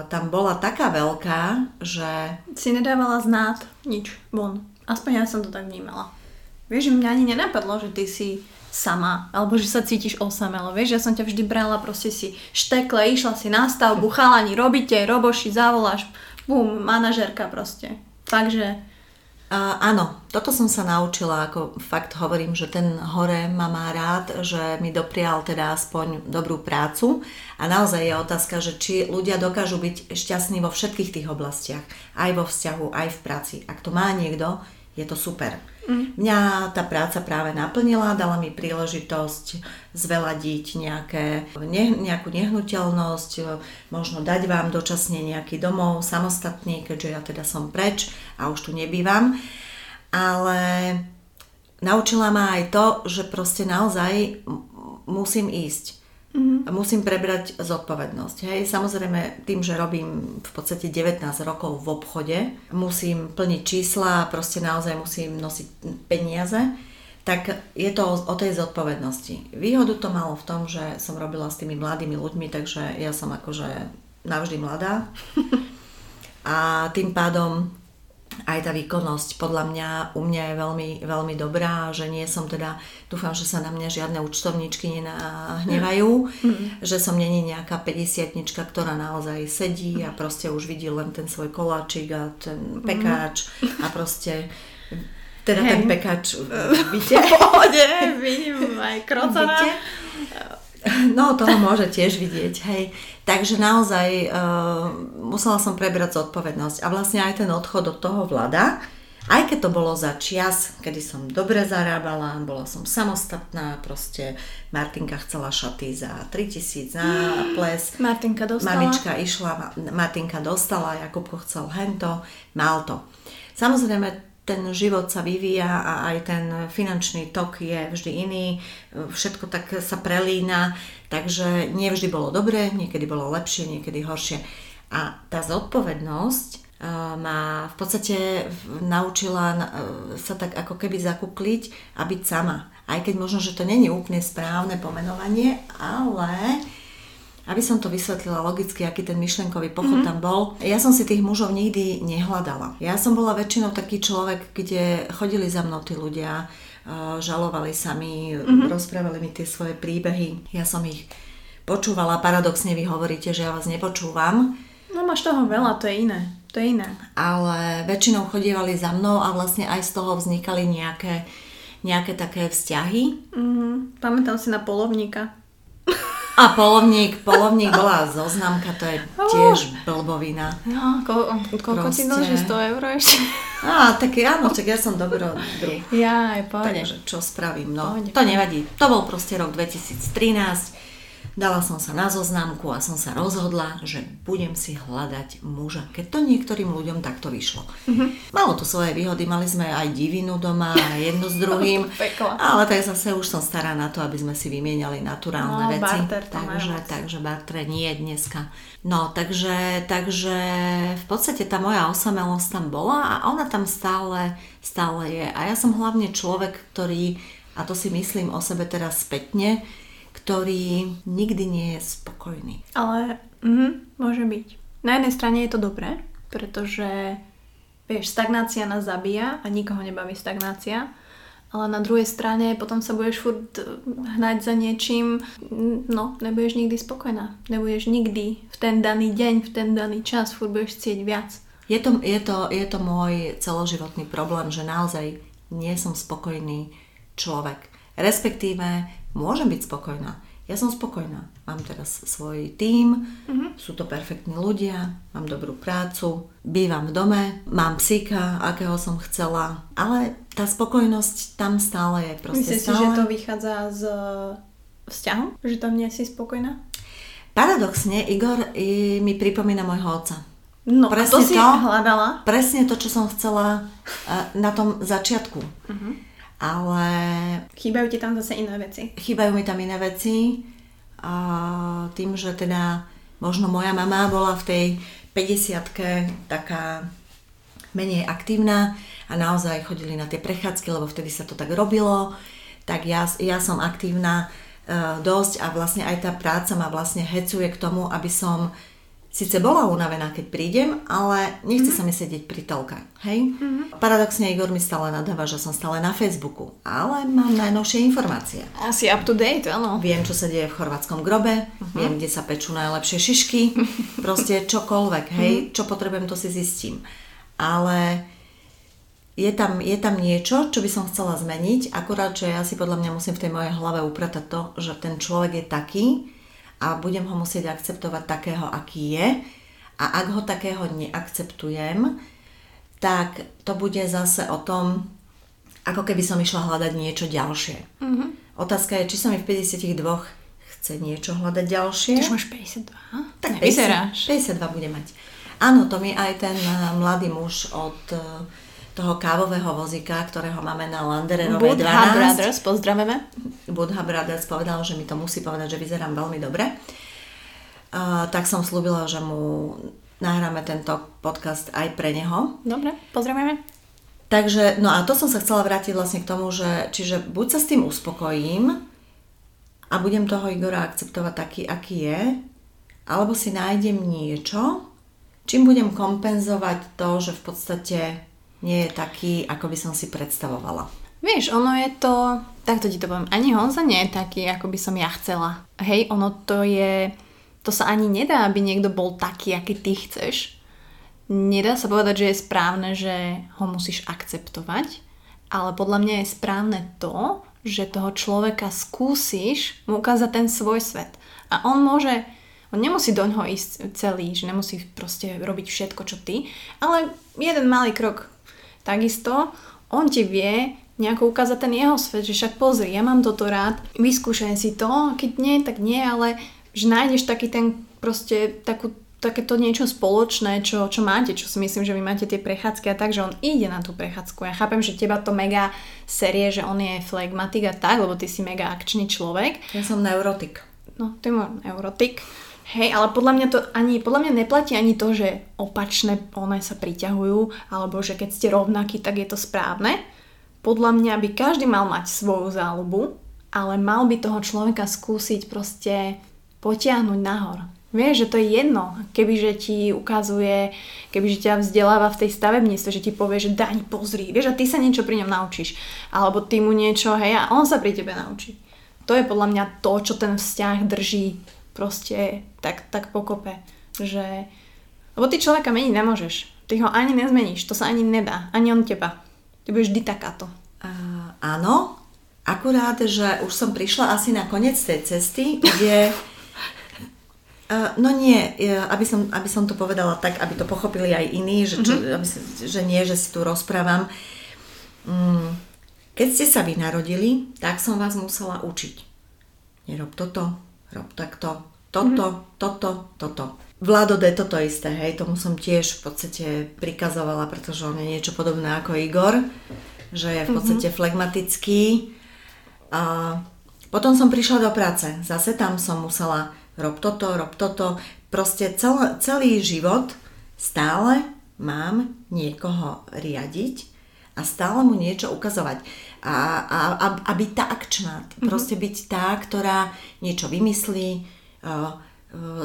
S2: tam bola taká veľká, že...
S1: Si nedávala znát nič von. Aspoň ja som to tak vnímala. Vieš, mňa ani nenapadlo, že ty si sama, alebo že sa cítiš osamelo. Vieš, ja som ťa vždy brala, proste si štekle, išla si na stavbu, chalani, robíte, roboši, zavoláš, bum, manažerka proste. Takže
S2: Áno, toto som sa naučila, ako fakt hovorím, že ten hore ma má rád, že mi doprial teda aspoň dobrú prácu a naozaj je otázka, že či ľudia dokážu byť šťastní vo všetkých tých oblastiach, aj vo vzťahu, aj v práci. Ak to má niekto, je to super. Mm. Mňa tá práca práve naplnila, dala mi príležitosť zveladiť nejaké, ne, nejakú nehnuteľnosť, možno dať vám dočasne nejaký domov samostatný, keďže ja teda som preč a už tu nebývam. Ale naučila ma aj to, že proste naozaj musím ísť Mm-hmm. Musím prebrať zodpovednosť. Hej. Samozrejme, tým, že robím v podstate 19 rokov v obchode, musím plniť čísla a proste naozaj musím nosiť peniaze, tak je to o, o tej zodpovednosti. Výhodu to malo v tom, že som robila s tými mladými ľuďmi, takže ja som akože navždy mladá. A tým pádom aj tá výkonnosť podľa mňa u mňa je veľmi, veľmi dobrá, že nie som teda, dúfam, že sa na mňa žiadne účtovníčky nenahnevajú, mm. že som není nejaká 50 ktorá naozaj sedí a proste už vidí len ten svoj koláčik a ten pekáč mm. a proste teda hey. ten pekáč vidíte?
S1: V pohode, vidím aj krocana.
S2: No, toho môže tiež vidieť, hej. Takže naozaj uh, musela som prebrať zodpovednosť. A vlastne aj ten odchod od toho vlada, aj keď to bolo za čias, kedy som dobre zarábala, bola som samostatná, proste Martinka chcela šaty za 3000 na ples.
S1: Martinka dostala.
S2: Mamička išla, Martinka dostala, Jakubko chcel hento, mal to. Samozrejme, ten život sa vyvíja a aj ten finančný tok je vždy iný, všetko tak sa prelína, takže nie vždy bolo dobré, niekedy bolo lepšie, niekedy horšie. A tá zodpovednosť eh, ma v podstate naučila eh, sa tak ako keby zakukliť a byť sama. Aj keď možno, že to není úplne správne pomenovanie, ale aby som to vysvetlila logicky, aký ten myšlenkový pochod mm-hmm. tam bol, ja som si tých mužov nikdy nehľadala. Ja som bola väčšinou taký človek, kde chodili za mnou tí ľudia, uh, žalovali sa mi, mm-hmm. rozprávali mi tie svoje príbehy. Ja som ich počúvala, paradoxne vy hovoríte, že ja vás nepočúvam.
S1: No máš toho veľa, to je iné. To je iné.
S2: Ale väčšinou chodievali za mnou a vlastne aj z toho vznikali nejaké, nejaké také vzťahy.
S1: Mm-hmm. Pamätám si na polovníka.
S2: A polovník, polovník bola zoznamka, to je tiež blbovina.
S1: No, ko, koľko ti dlží 100 eur ešte?
S2: Á, tak áno, tak ja som dobro druh.
S1: Ja, aj pohode.
S2: Takže čo spravím, no. Pohode. To nevadí. To bol proste rok 2013 Dala som sa na zoznamku a som sa rozhodla, že budem si hľadať muža, keď to niektorým ľuďom takto vyšlo. Mm-hmm. Malo to svoje výhody, mali sme aj divinu doma a jedno s druhým, ale tak zase už som stará na to, aby sme si vymieniali naturálne no, veci. Barter, takže, takže barter nie dneska. No, takže, takže v podstate tá moja osamelosť tam bola a ona tam stále, stále je. A ja som hlavne človek, ktorý, a to si myslím o sebe teraz spätne, ktorý nikdy nie je spokojný.
S1: Ale mm, môže byť. Na jednej strane je to dobré, pretože vieš, stagnácia nás zabíja a nikoho nebaví stagnácia. Ale na druhej strane potom sa budeš furt hnať za niečím, no, nebudeš nikdy spokojná. Nebudeš nikdy v ten daný deň, v ten daný čas, furt budeš chcieť viac.
S2: Je to, je, to, je to môj celoživotný problém, že naozaj nie som spokojný človek. Respektíve môžem byť spokojná. Ja som spokojná. Mám teraz svoj tím, mm-hmm. sú to perfektní ľudia, mám dobrú prácu, bývam v dome, mám psíka, akého som chcela, ale tá spokojnosť tam stále je. Proste
S1: Myslíš
S2: stále...
S1: si, že to vychádza z vzťahu? Že tam nie si spokojná?
S2: Paradoxne, Igor mi pripomína môjho otca.
S1: No, presne a to si to, hľadala?
S2: Presne to, čo som chcela eh, na tom začiatku. Uh-huh ale...
S1: Chýbajú ti tam zase iné veci?
S2: Chýbajú mi tam iné veci. A tým, že teda možno moja mama bola v tej 50 taká menej aktívna a naozaj chodili na tie prechádzky, lebo vtedy sa to tak robilo, tak ja, ja som aktívna uh, dosť a vlastne aj tá práca ma vlastne hecuje k tomu, aby som Sice bola unavená, keď prídem, ale nechce mm-hmm. sa mi sedieť pri telke. Hej? Mm-hmm. Paradoxne Igor mi stále nadáva, že som stále na Facebooku, ale mám najnovšie informácie.
S1: Asi up to date, áno.
S2: Viem, čo sa deje v chorvátskom grobe, mm-hmm. viem, kde sa pečú najlepšie šišky, proste čokoľvek, hej, mm-hmm. čo potrebujem, to si zistím. Ale je tam, je tam niečo, čo by som chcela zmeniť, akurát, že ja si podľa mňa musím v tej mojej hlave upratať to, že ten človek je taký, a budem ho musieť akceptovať takého, aký je. A ak ho takého neakceptujem, tak to bude zase o tom, ako keby som išla hľadať niečo ďalšie.
S1: Mhm.
S2: Otázka je, či sa mi v 52 chce niečo hľadať ďalšie.
S1: Už máš 52?
S2: Tak
S1: Nevyzeráš.
S2: 50, 52 bude mať. Áno, to mi aj ten eh, mladý muž od eh, toho kávového vozíka, ktorého máme na Landererovej 12.
S1: Budha Brothers, pozdravujeme.
S2: Budha Brothers povedal, že mi to musí povedať, že vyzerám veľmi dobre. Uh, tak som slúbila, že mu nahráme tento podcast aj pre neho.
S1: Dobre, pozdravujeme.
S2: Takže, no a to som sa chcela vrátiť vlastne k tomu, že čiže buď sa s tým uspokojím a budem toho Igora akceptovať taký, aký je, alebo si nájdem niečo, čím budem kompenzovať to, že v podstate nie je taký, ako by som si predstavovala.
S1: Vieš, ono je to, takto ti to poviem, ani Honza nie je taký, ako by som ja chcela. Hej, ono to je, to sa ani nedá, aby niekto bol taký, aký ty chceš. Nedá sa povedať, že je správne, že ho musíš akceptovať, ale podľa mňa je správne to, že toho človeka skúsiš mu ukázať ten svoj svet. A on môže, on nemusí do ňoho ísť celý, že nemusí proste robiť všetko, čo ty, ale jeden malý krok takisto on ti vie nejako ukázať ten jeho svet, že však pozri, ja mám toto rád, vyskúšaj si to, keď nie, tak nie, ale že nájdeš taký ten proste takú takéto niečo spoločné, čo, čo máte, čo si myslím, že vy máte tie prechádzky a tak, že on ide na tú prechádzku. Ja chápem, že teba to mega série, že on je flegmatik a tak, lebo ty si mega akčný človek.
S2: Ja som neurotik.
S1: No, ty môj neurotik. Hej, ale podľa mňa to ani, podľa mňa neplatí ani to, že opačné one sa priťahujú, alebo že keď ste rovnakí, tak je to správne. Podľa mňa by každý mal mať svoju záľubu, ale mal by toho človeka skúsiť proste potiahnuť nahor. Vieš, že to je jedno, kebyže ti ukazuje, kebyže ťa vzdeláva v tej stavebníctve, že ti povie, že daň pozri, vieš, a ty sa niečo pri ňom naučíš. Alebo ty mu niečo, hej, a on sa pri tebe naučí. To je podľa mňa to, čo ten vzťah drží proste tak, tak pokope, že... Lebo ty človeka meniť nemôžeš. Ty ho ani nezmeníš, to sa ani nedá, ani on teba. Ty budeš vždy takáto.
S2: Uh, áno, akurát, že už som prišla asi na koniec tej cesty, kde... Uh, no nie, aby som, aby som to povedala tak, aby to pochopili aj iní, že, čo, mm-hmm. aby, že nie, že si tu rozprávam. Mm, keď ste sa vy narodili, tak som vás musela učiť. Nerob toto, rob takto, toto, mm-hmm. toto, toto. Vlado D toto isté, hej, tomu som tiež v podstate prikazovala, pretože on je niečo podobné ako Igor, že je v mhm. podstate mm-hmm. flegmatický. A potom som prišla do práce, zase tam som musela rob toto, rob toto. Proste cel, celý život stále mám niekoho riadiť a stále mu niečo ukazovať. A, a, a, a byť tá akčná. Mm-hmm. Proste byť tá, ktorá niečo vymyslí,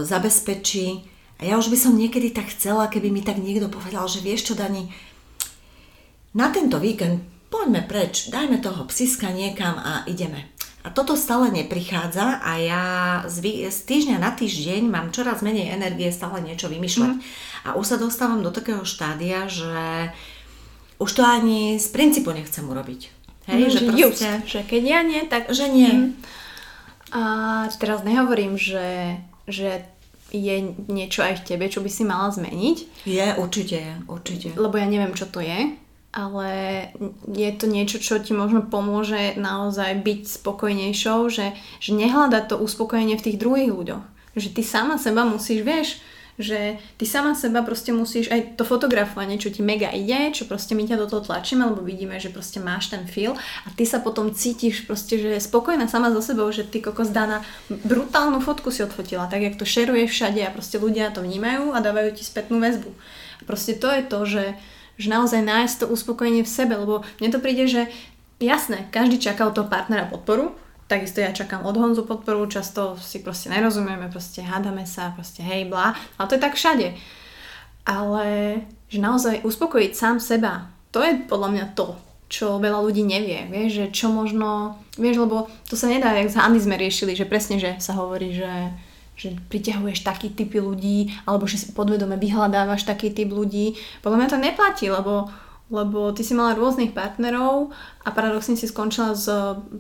S2: zabezpečí. A ja už by som niekedy tak chcela, keby mi tak niekto povedal, že vieš čo, Dani, na tento víkend poďme preč, dajme toho psiska niekam a ideme. A toto stále neprichádza a ja z, z týždňa na týždeň mám čoraz menej energie stále niečo vymýšľať. Mm. A už sa dostávam do takého štádia, že už to ani z princípu nechcem urobiť.
S1: Hej, mm, že, že proste... Just, že keď ja nie, tak...
S2: Že nie. Mm.
S1: A teraz nehovorím, že, že je niečo aj v tebe, čo by si mala zmeniť.
S2: Je, určite je, určite.
S1: Lebo ja neviem, čo to je, ale je to niečo, čo ti možno pomôže naozaj byť spokojnejšou, že, že nehľadať to uspokojenie v tých druhých ľuďoch. Že ty sama seba musíš, vieš, že ty sama seba proste musíš aj to fotografovanie, čo ti mega ide, čo proste my ťa do toho tlačíme, lebo vidíme, že proste máš ten feel a ty sa potom cítiš proste, že je spokojná sama so sebou, že ty kokos Dana brutálnu fotku si odfotila, tak jak to šeruje všade a proste ľudia to vnímajú a dávajú ti spätnú väzbu. A proste to je to, že, že naozaj nájsť to uspokojenie v sebe, lebo mne to príde, že jasné, každý čaká od toho partnera podporu, Takisto ja čakám od Honzu podporu, často si proste nerozumieme, proste hádame sa, proste hej, bla. Ale to je tak všade. Ale že naozaj uspokojiť sám seba, to je podľa mňa to, čo veľa ľudí nevie. Vieš, že čo možno... Vieš, lebo to sa nedá, jak z Andy sme riešili, že presne, že sa hovorí, že že priťahuješ taký typy ľudí, alebo že si podvedome vyhľadávaš taký typ ľudí. Podľa mňa to neplatí, lebo lebo ty si mala rôznych partnerov a paradoxne si skončila s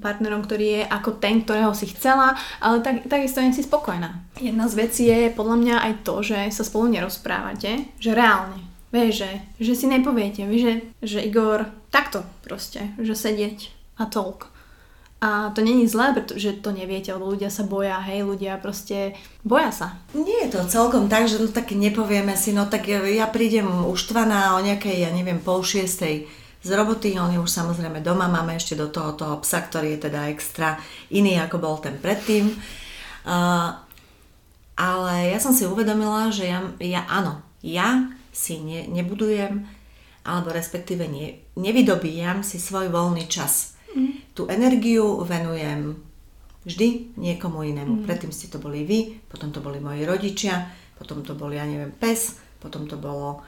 S1: partnerom, ktorý je ako ten, ktorého si chcela, ale tak, takisto nie si spokojná. Jedna z vecí je podľa mňa aj to, že sa spolu nerozprávate, že reálne. Vieš, že, že si nepoviete, vieš, že, že Igor takto proste, že sedieť a toľko. A to není zlé, pretože to neviete, lebo ľudia sa boja, hej, ľudia proste boja sa.
S2: Nie je to celkom tak, že no tak nepovieme si, no tak ja prídem uštvaná o nejakej, ja neviem, pol šiestej z roboty, on je už samozrejme doma, máme ešte do toho toho psa, ktorý je teda extra iný, ako bol ten predtým. Uh, ale ja som si uvedomila, že ja, ja áno, ja si ne, nebudujem, alebo respektíve ne, nevydobíjam si svoj voľný čas Mm. Tú energiu venujem vždy niekomu inému. Mm. Predtým ste to boli vy, potom to boli moji rodičia, potom to boli, ja neviem, pes, potom to bolo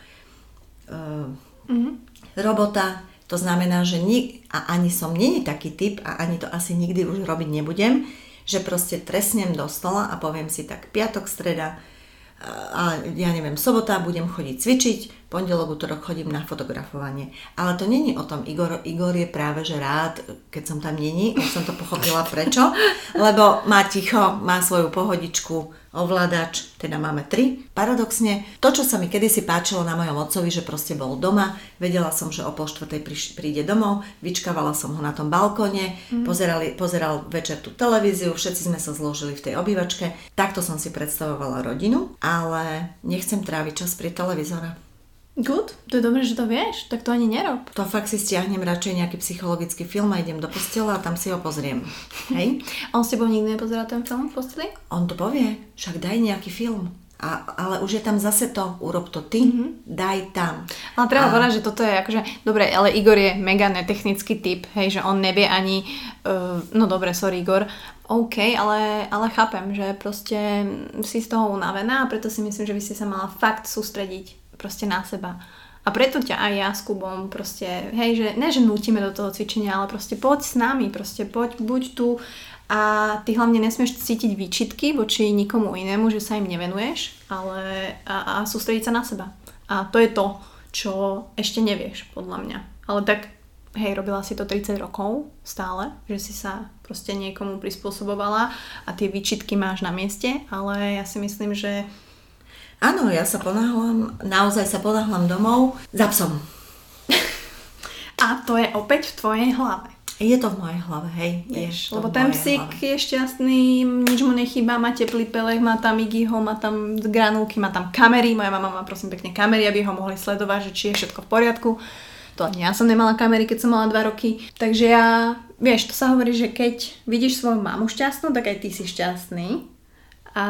S2: uh, mm. robota. To znamená, že ni- a ani som není taký typ a ani to asi nikdy už robiť nebudem, že proste tresnem do stola a poviem si tak piatok, streda, a ja neviem, sobota budem chodiť cvičiť, pondelok, útorok chodím na fotografovanie. Ale to není o tom, Igor, Igor je práve že rád, keď som tam není, už som to pochopila prečo, lebo má ticho, má svoju pohodičku, ovládač, teda máme tri. Paradoxne, to, čo sa mi kedysi páčilo na mojom otcovi, že proste bol doma, vedela som, že o pol štvrtej príde domov, vyčkávala som ho na tom balkóne, mm. pozerali, pozeral večer tú televíziu, všetci sme sa zložili v tej obývačke. Takto som si predstavovala rodinu, ale nechcem tráviť čas pri televízore.
S1: Good, to je dobré, že to vieš, tak to ani nerob.
S2: To fakt si stiahnem radšej nejaký psychologický film a idem do postela a tam si ho pozriem. Hej?
S1: On s tebou nikdy nepozerá ten film v posteli?
S2: On to povie, však daj nejaký film. A, ale už je tam zase to, urob to ty, mm-hmm. daj tam.
S1: Ale treba a... povedať, že toto je akože, dobre, ale Igor je mega netechnický typ, hej, že on nevie ani, uh, no dobre, sorry Igor, OK, ale, ale chápem, že proste si z toho unavená a preto si myslím, že by si sa mala fakt sústrediť proste na seba. A preto ťa aj ja s Kubom proste, hej, že ne, že nutíme do toho cvičenia, ale proste poď s nami, proste poď, buď tu a ty hlavne nesmieš cítiť výčitky voči nikomu inému, že sa im nevenuješ, ale a, a sústrediť sa na seba. A to je to, čo ešte nevieš, podľa mňa. Ale tak, hej, robila si to 30 rokov stále, že si sa proste niekomu prispôsobovala a tie výčitky máš na mieste, ale ja si myslím, že
S2: Áno, ja sa ponáhľam, naozaj sa ponáhľam domov za psom.
S1: A to je opäť v tvojej hlave.
S2: Je to v mojej hlave, hej.
S1: Vieš, lebo ten psík hlave. je šťastný, nič mu nechýba, má teplý pelech, má tam Iggyho, má tam granulky, má tam kamery, moja mama má prosím pekne kamery, aby ho mohli sledovať, že či je všetko v poriadku. To ani ja som nemala kamery, keď som mala 2 roky. Takže ja, vieš, to sa hovorí, že keď vidíš svoju mamu šťastnú, tak aj ty si šťastný. A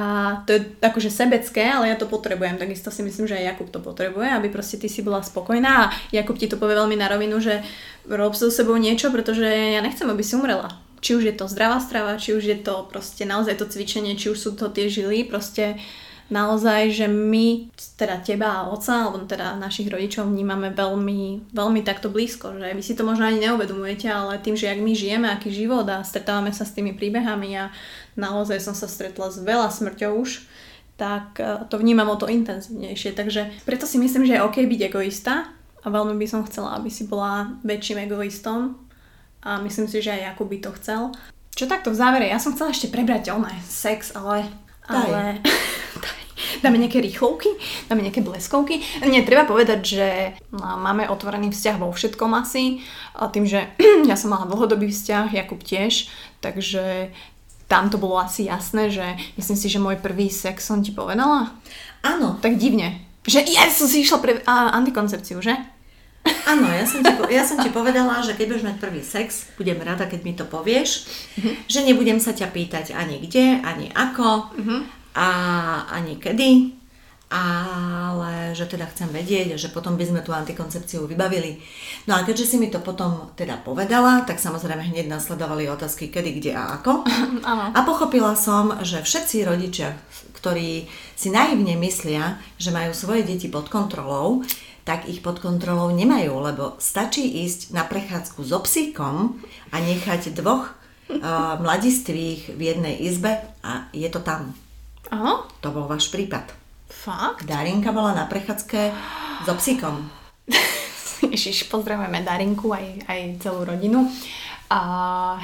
S1: to je akože sebecké, ale ja to potrebujem. Takisto si myslím, že aj Jakub to potrebuje, aby proste ty si bola spokojná. A Jakub ti to povie veľmi na rovinu, že rob so sebou niečo, pretože ja nechcem, aby si umrela. Či už je to zdravá strava, či už je to proste naozaj to cvičenie, či už sú to tie žily, proste naozaj, že my, teda teba a oca, alebo teda našich rodičov vnímame veľmi, veľmi takto blízko, že vy si to možno ani neuvedomujete, ale tým, že jak my žijeme, aký život a stretávame sa s tými príbehami a naozaj som sa stretla s veľa smrťou už, tak e, to vnímam o to intenzívnejšie. Takže preto si myslím, že je OK byť egoista a veľmi by som chcela, aby si bola väčším egoistom a myslím si, že aj Jakub by to chcel. Čo takto v závere, ja som chcela ešte prebrať oné sex, ale... ale dáme nejaké rýchlovky, dáme nejaké bleskovky. Nie, treba povedať, že no, máme otvorený vzťah vo všetkom asi. A tým, že ja som mala dlhodobý vzťah, Jakub tiež, takže tam to bolo asi jasné, že myslím si, že môj prvý sex som ti povedala.
S2: Áno.
S1: Tak divne. Že ja som si išla pre a, antikoncepciu, že?
S2: Áno, ja som, ti, ja som ti povedala, že keď budeš mať prvý sex, budem rada, keď mi to povieš, uh-huh. že nebudem sa ťa pýtať ani kde, ani ako, uh-huh a ani kedy, ale že teda chcem vedieť, že potom by sme tú antikoncepciu vybavili. No a keďže si mi to potom teda povedala, tak samozrejme hneď nasledovali otázky kedy, kde a ako. A pochopila som, že všetci rodičia, ktorí si naivne myslia, že majú svoje deti pod kontrolou, tak ich pod kontrolou nemajú, lebo stačí ísť na prechádzku so psíkom a nechať dvoch uh, mladistvých v jednej izbe a je to tam.
S1: Aha.
S2: To bol váš prípad.
S1: Fakt?
S2: Darinka bola na prechádzke so psíkom.
S1: Ježiš, pozdravujeme Darinku aj, aj celú rodinu. A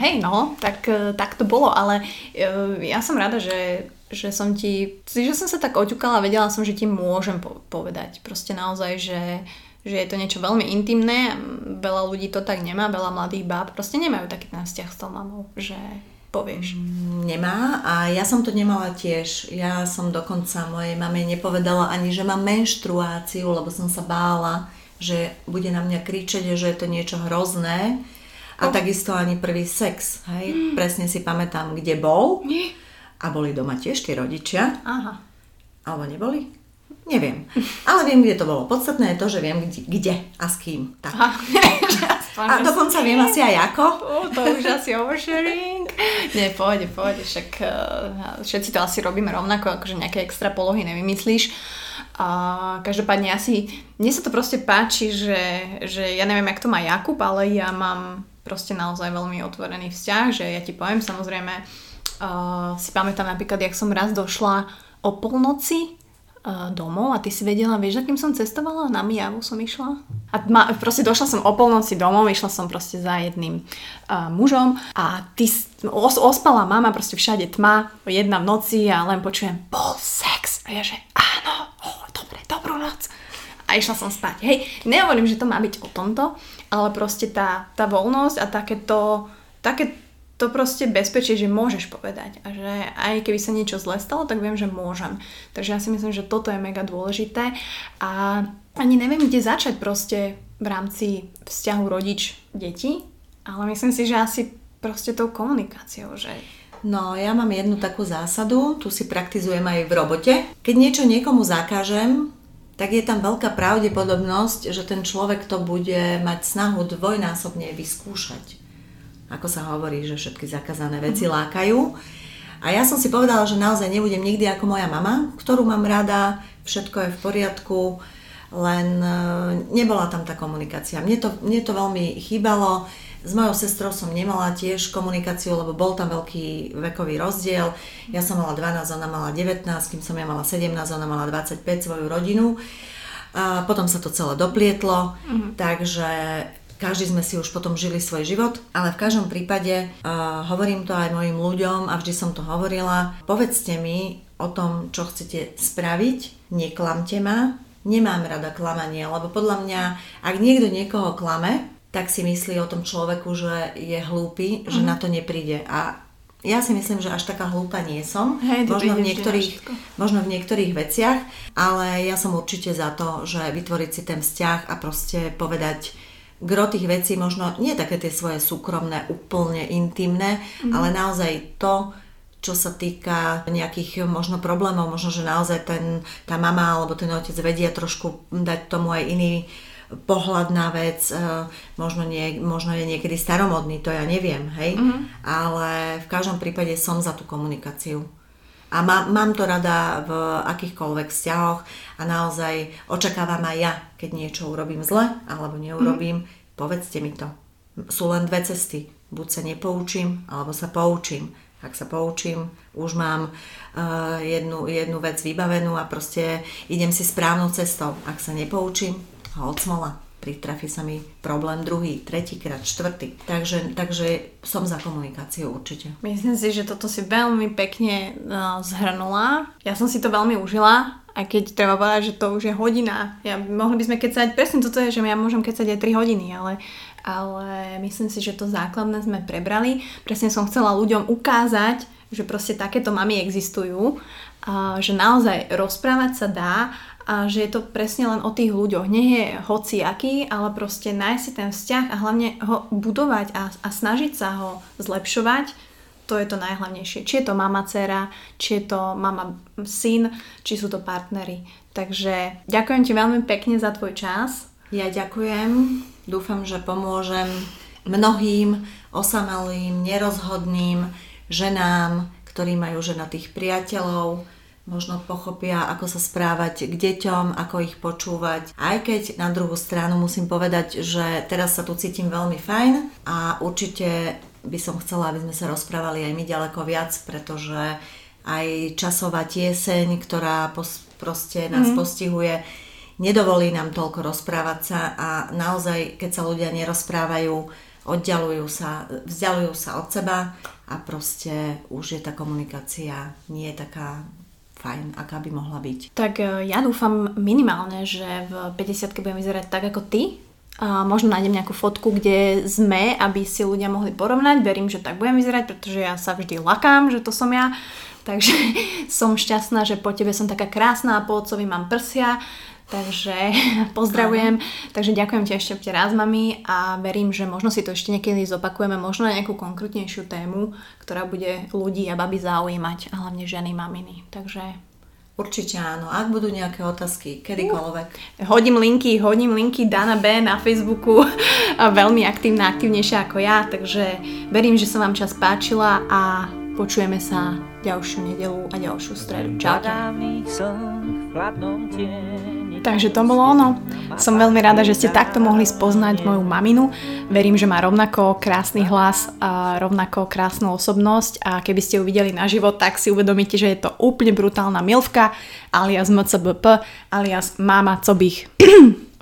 S1: hej, no, tak, tak to bolo, ale e, ja som rada, že že som ti, že som sa tak oťukala a vedela som, že ti môžem povedať. Proste naozaj, že, že je to niečo veľmi intimné, veľa ľudí to tak nemá, veľa mladých báb proste nemajú taký ten vzťah s tou mamou, že povieš.
S2: Mm, nemá a ja som to nemala tiež. Ja som dokonca mojej mame nepovedala ani, že mám menštruáciu, lebo som sa bála, že bude na mňa kričať, že je to niečo hrozné. A oh. takisto ani prvý sex, hej, mm. presne si pamätám, kde bol. Nie a boli doma tiež tí rodičia.
S1: Aha.
S2: Alebo neboli? Neviem. Ale viem, kde to bolo. Podstatné je to, že viem, kde, kde a s kým. Tak. Aha. a dokonca viem asi aj ako.
S1: Uh, to už asi oversharing. Nie, pôjde, pôjde. Však uh, všetci to asi robíme rovnako, akože nejaké extra polohy nevymyslíš. A každopádne asi, mne sa to proste páči, že, že ja neviem, jak to má Jakub, ale ja mám proste naozaj veľmi otvorený vzťah, že ja ti poviem samozrejme, uh, si pamätám napríklad, jak som raz došla o polnoci domov a ty si vedela, vieš, akým som cestovala? Na Mijavu som išla. A ma, proste došla som o polnoci domov, išla som proste za jedným uh, mužom a ty os, ospala mama, proste všade tma, jedna v noci a len počujem bol sex. A ja že áno, oh, dobre, dobrú noc. A išla som spať. Hej, nehovorím, že to má byť o tomto, ale proste tá, tá voľnosť a takéto, také to proste bezpečie, že môžeš povedať a že aj keby sa niečo zle stalo, tak viem, že môžem. Takže ja si myslím, že toto je mega dôležité a ani neviem, kde začať proste v rámci vzťahu rodič-deti, ale myslím si, že asi proste tou komunikáciou, že
S2: No, ja mám jednu takú zásadu, tu si praktizujem aj v robote. Keď niečo niekomu zakážem, tak je tam veľká pravdepodobnosť, že ten človek to bude mať snahu dvojnásobne vyskúšať ako sa hovorí, že všetky zakázané veci mm-hmm. lákajú. A ja som si povedala, že naozaj nebudem nikdy ako moja mama, ktorú mám rada, všetko je v poriadku, len e, nebola tam tá komunikácia. Mne to, mne to veľmi chýbalo. S mojou sestrou som nemala tiež komunikáciu, lebo bol tam veľký vekový rozdiel. Ja som mala 12, ona mala 19, kým som ja mala 17, ona mala 25, svoju rodinu. A potom sa to celé doplietlo, mm-hmm. takže každý sme si už potom žili svoj život, ale v každom prípade uh, hovorím to aj mojim ľuďom a vždy som to hovorila. Povedzte mi o tom, čo chcete spraviť, neklamte ma, nemám rada klamanie, lebo podľa mňa, ak niekto niekoho klame, tak si myslí o tom človeku, že je hlúpy, že mm. na to nepríde. A ja si myslím, že až taká hlúpa nie som,
S1: Hej,
S2: možno, v niektorých, možno v niektorých veciach, ale ja som určite za to, že vytvoriť si ten vzťah a proste povedať, gro tých vecí, možno nie také tie svoje súkromné, úplne intimné, mm. ale naozaj to, čo sa týka nejakých možno problémov, možno, že naozaj ten, tá mama alebo ten otec vedia trošku dať tomu aj iný pohľad na vec, e, možno, nie, možno je niekedy staromodný, to ja neviem, hej, mm. ale v každom prípade som za tú komunikáciu. A má, mám to rada v akýchkoľvek vzťahoch a naozaj očakávam aj ja, keď niečo urobím zle alebo neurobím, mm. povedzte mi to. Sú len dve cesty. Buď sa nepoučím, alebo sa poučím. Ak sa poučím, už mám uh, jednu, jednu vec vybavenú a proste idem si správnou cestou. Ak sa nepoučím, ho odsmola pritrafi sa mi problém druhý, tretíkrát, štvrtý. Takže, takže som za komunikáciu určite.
S1: Myslím si, že toto si veľmi pekne uh, zhrnula. Ja som si to veľmi užila, aj keď treba povedať, že to už je hodina. Ja, mohli by sme kecať, presne toto je, že ja môžem kecať aj 3 hodiny, ale, ale myslím si, že to základné sme prebrali. Presne som chcela ľuďom ukázať, že proste takéto mamy existujú, a že naozaj rozprávať sa dá a že je to presne len o tých ľuďoch. Nie je hociaký, ale proste nájsť si ten vzťah a hlavne ho budovať a, a snažiť sa ho zlepšovať, to je to najhlavnejšie. Či je to mama, dcera, či je to mama, syn, či sú to partnery. Takže ďakujem ti veľmi pekne za tvoj čas.
S2: Ja ďakujem. Dúfam, že pomôžem mnohým osamelým, nerozhodným ženám, ktorí majú ženatých priateľov, možno pochopia, ako sa správať k deťom, ako ich počúvať. Aj keď na druhú stranu musím povedať, že teraz sa tu cítim veľmi fajn a určite by som chcela, aby sme sa rozprávali aj my ďaleko viac, pretože aj časová tieseň, ktorá pos- proste nás mm. postihuje, nedovolí nám toľko rozprávať sa a naozaj, keď sa ľudia nerozprávajú, oddialujú sa, vzdialujú sa od seba a proste už je tá komunikácia nie je taká fajn, aká by mohla byť.
S1: Tak e, ja dúfam minimálne, že v 50 budem vyzerať tak ako ty. A možno nájdem nejakú fotku, kde sme, aby si ľudia mohli porovnať. Verím, že tak budem vyzerať, pretože ja sa vždy lakám, že to som ja. Takže som šťastná, že po tebe som taká krásna a po otcovi mám prsia Takže pozdravujem. Aha. Takže ďakujem ti ešte raz, mami, a verím, že možno si to ešte niekedy zopakujeme, možno na nejakú konkrétnejšiu tému, ktorá bude ľudí a baby zaujímať, a hlavne ženy, maminy. Takže
S2: Určite áno. Ak budú nejaké otázky, kedykoľvek.
S1: Uh, hodím linky, hodím linky Dana B na Facebooku. Veľmi aktívna, aktívnejšia ako ja, takže verím, že sa vám čas páčila a počujeme sa ďalšiu nedelu a ďalšiu stredu. Čaute. Takže to bolo ono. Som veľmi rada, že ste takto mohli spoznať moju maminu. Verím, že má rovnako krásny hlas a rovnako krásnu osobnosť a keby ste ju videli na život, tak si uvedomíte, že je to úplne brutálna milvka alias MCBP alias mama, co bych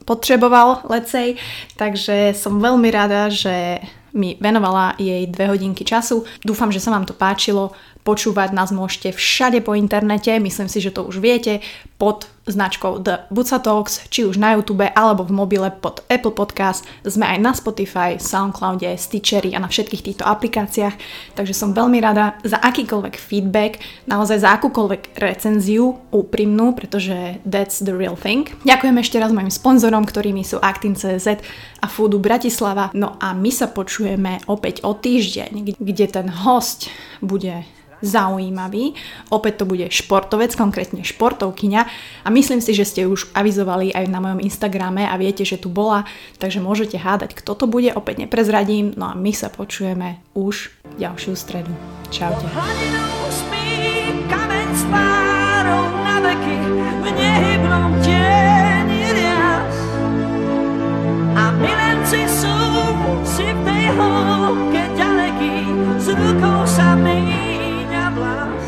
S1: potreboval, lecej. Takže som veľmi rada, že mi venovala jej dve hodinky času. Dúfam, že sa vám to páčilo. Počúvať nás môžete všade po internete, myslím si, že to už viete, pod značkou The Buca Talks, či už na YouTube alebo v mobile pod Apple Podcast. Sme aj na Spotify, Soundcloude, Stitchery a na všetkých týchto aplikáciách. Takže som veľmi rada za akýkoľvek feedback, naozaj za akúkoľvek recenziu úprimnú, pretože that's the real thing. Ďakujem ešte raz mojim sponzorom, ktorými sú Actin.cz a Foodu Bratislava. No a my sa počujeme opäť o týždeň, kde ten host bude zaujímavý. Opäť to bude športovec, konkrétne športovkyňa a myslím si, že ste už avizovali aj na mojom Instagrame a viete, že tu bola, takže môžete hádať, kto to bude, opäť neprezradím, no a my sa počujeme už ďalšiu stredu. Čaute. Milenci sú si v tej hĺbke ďaleký, s rukou sa. blind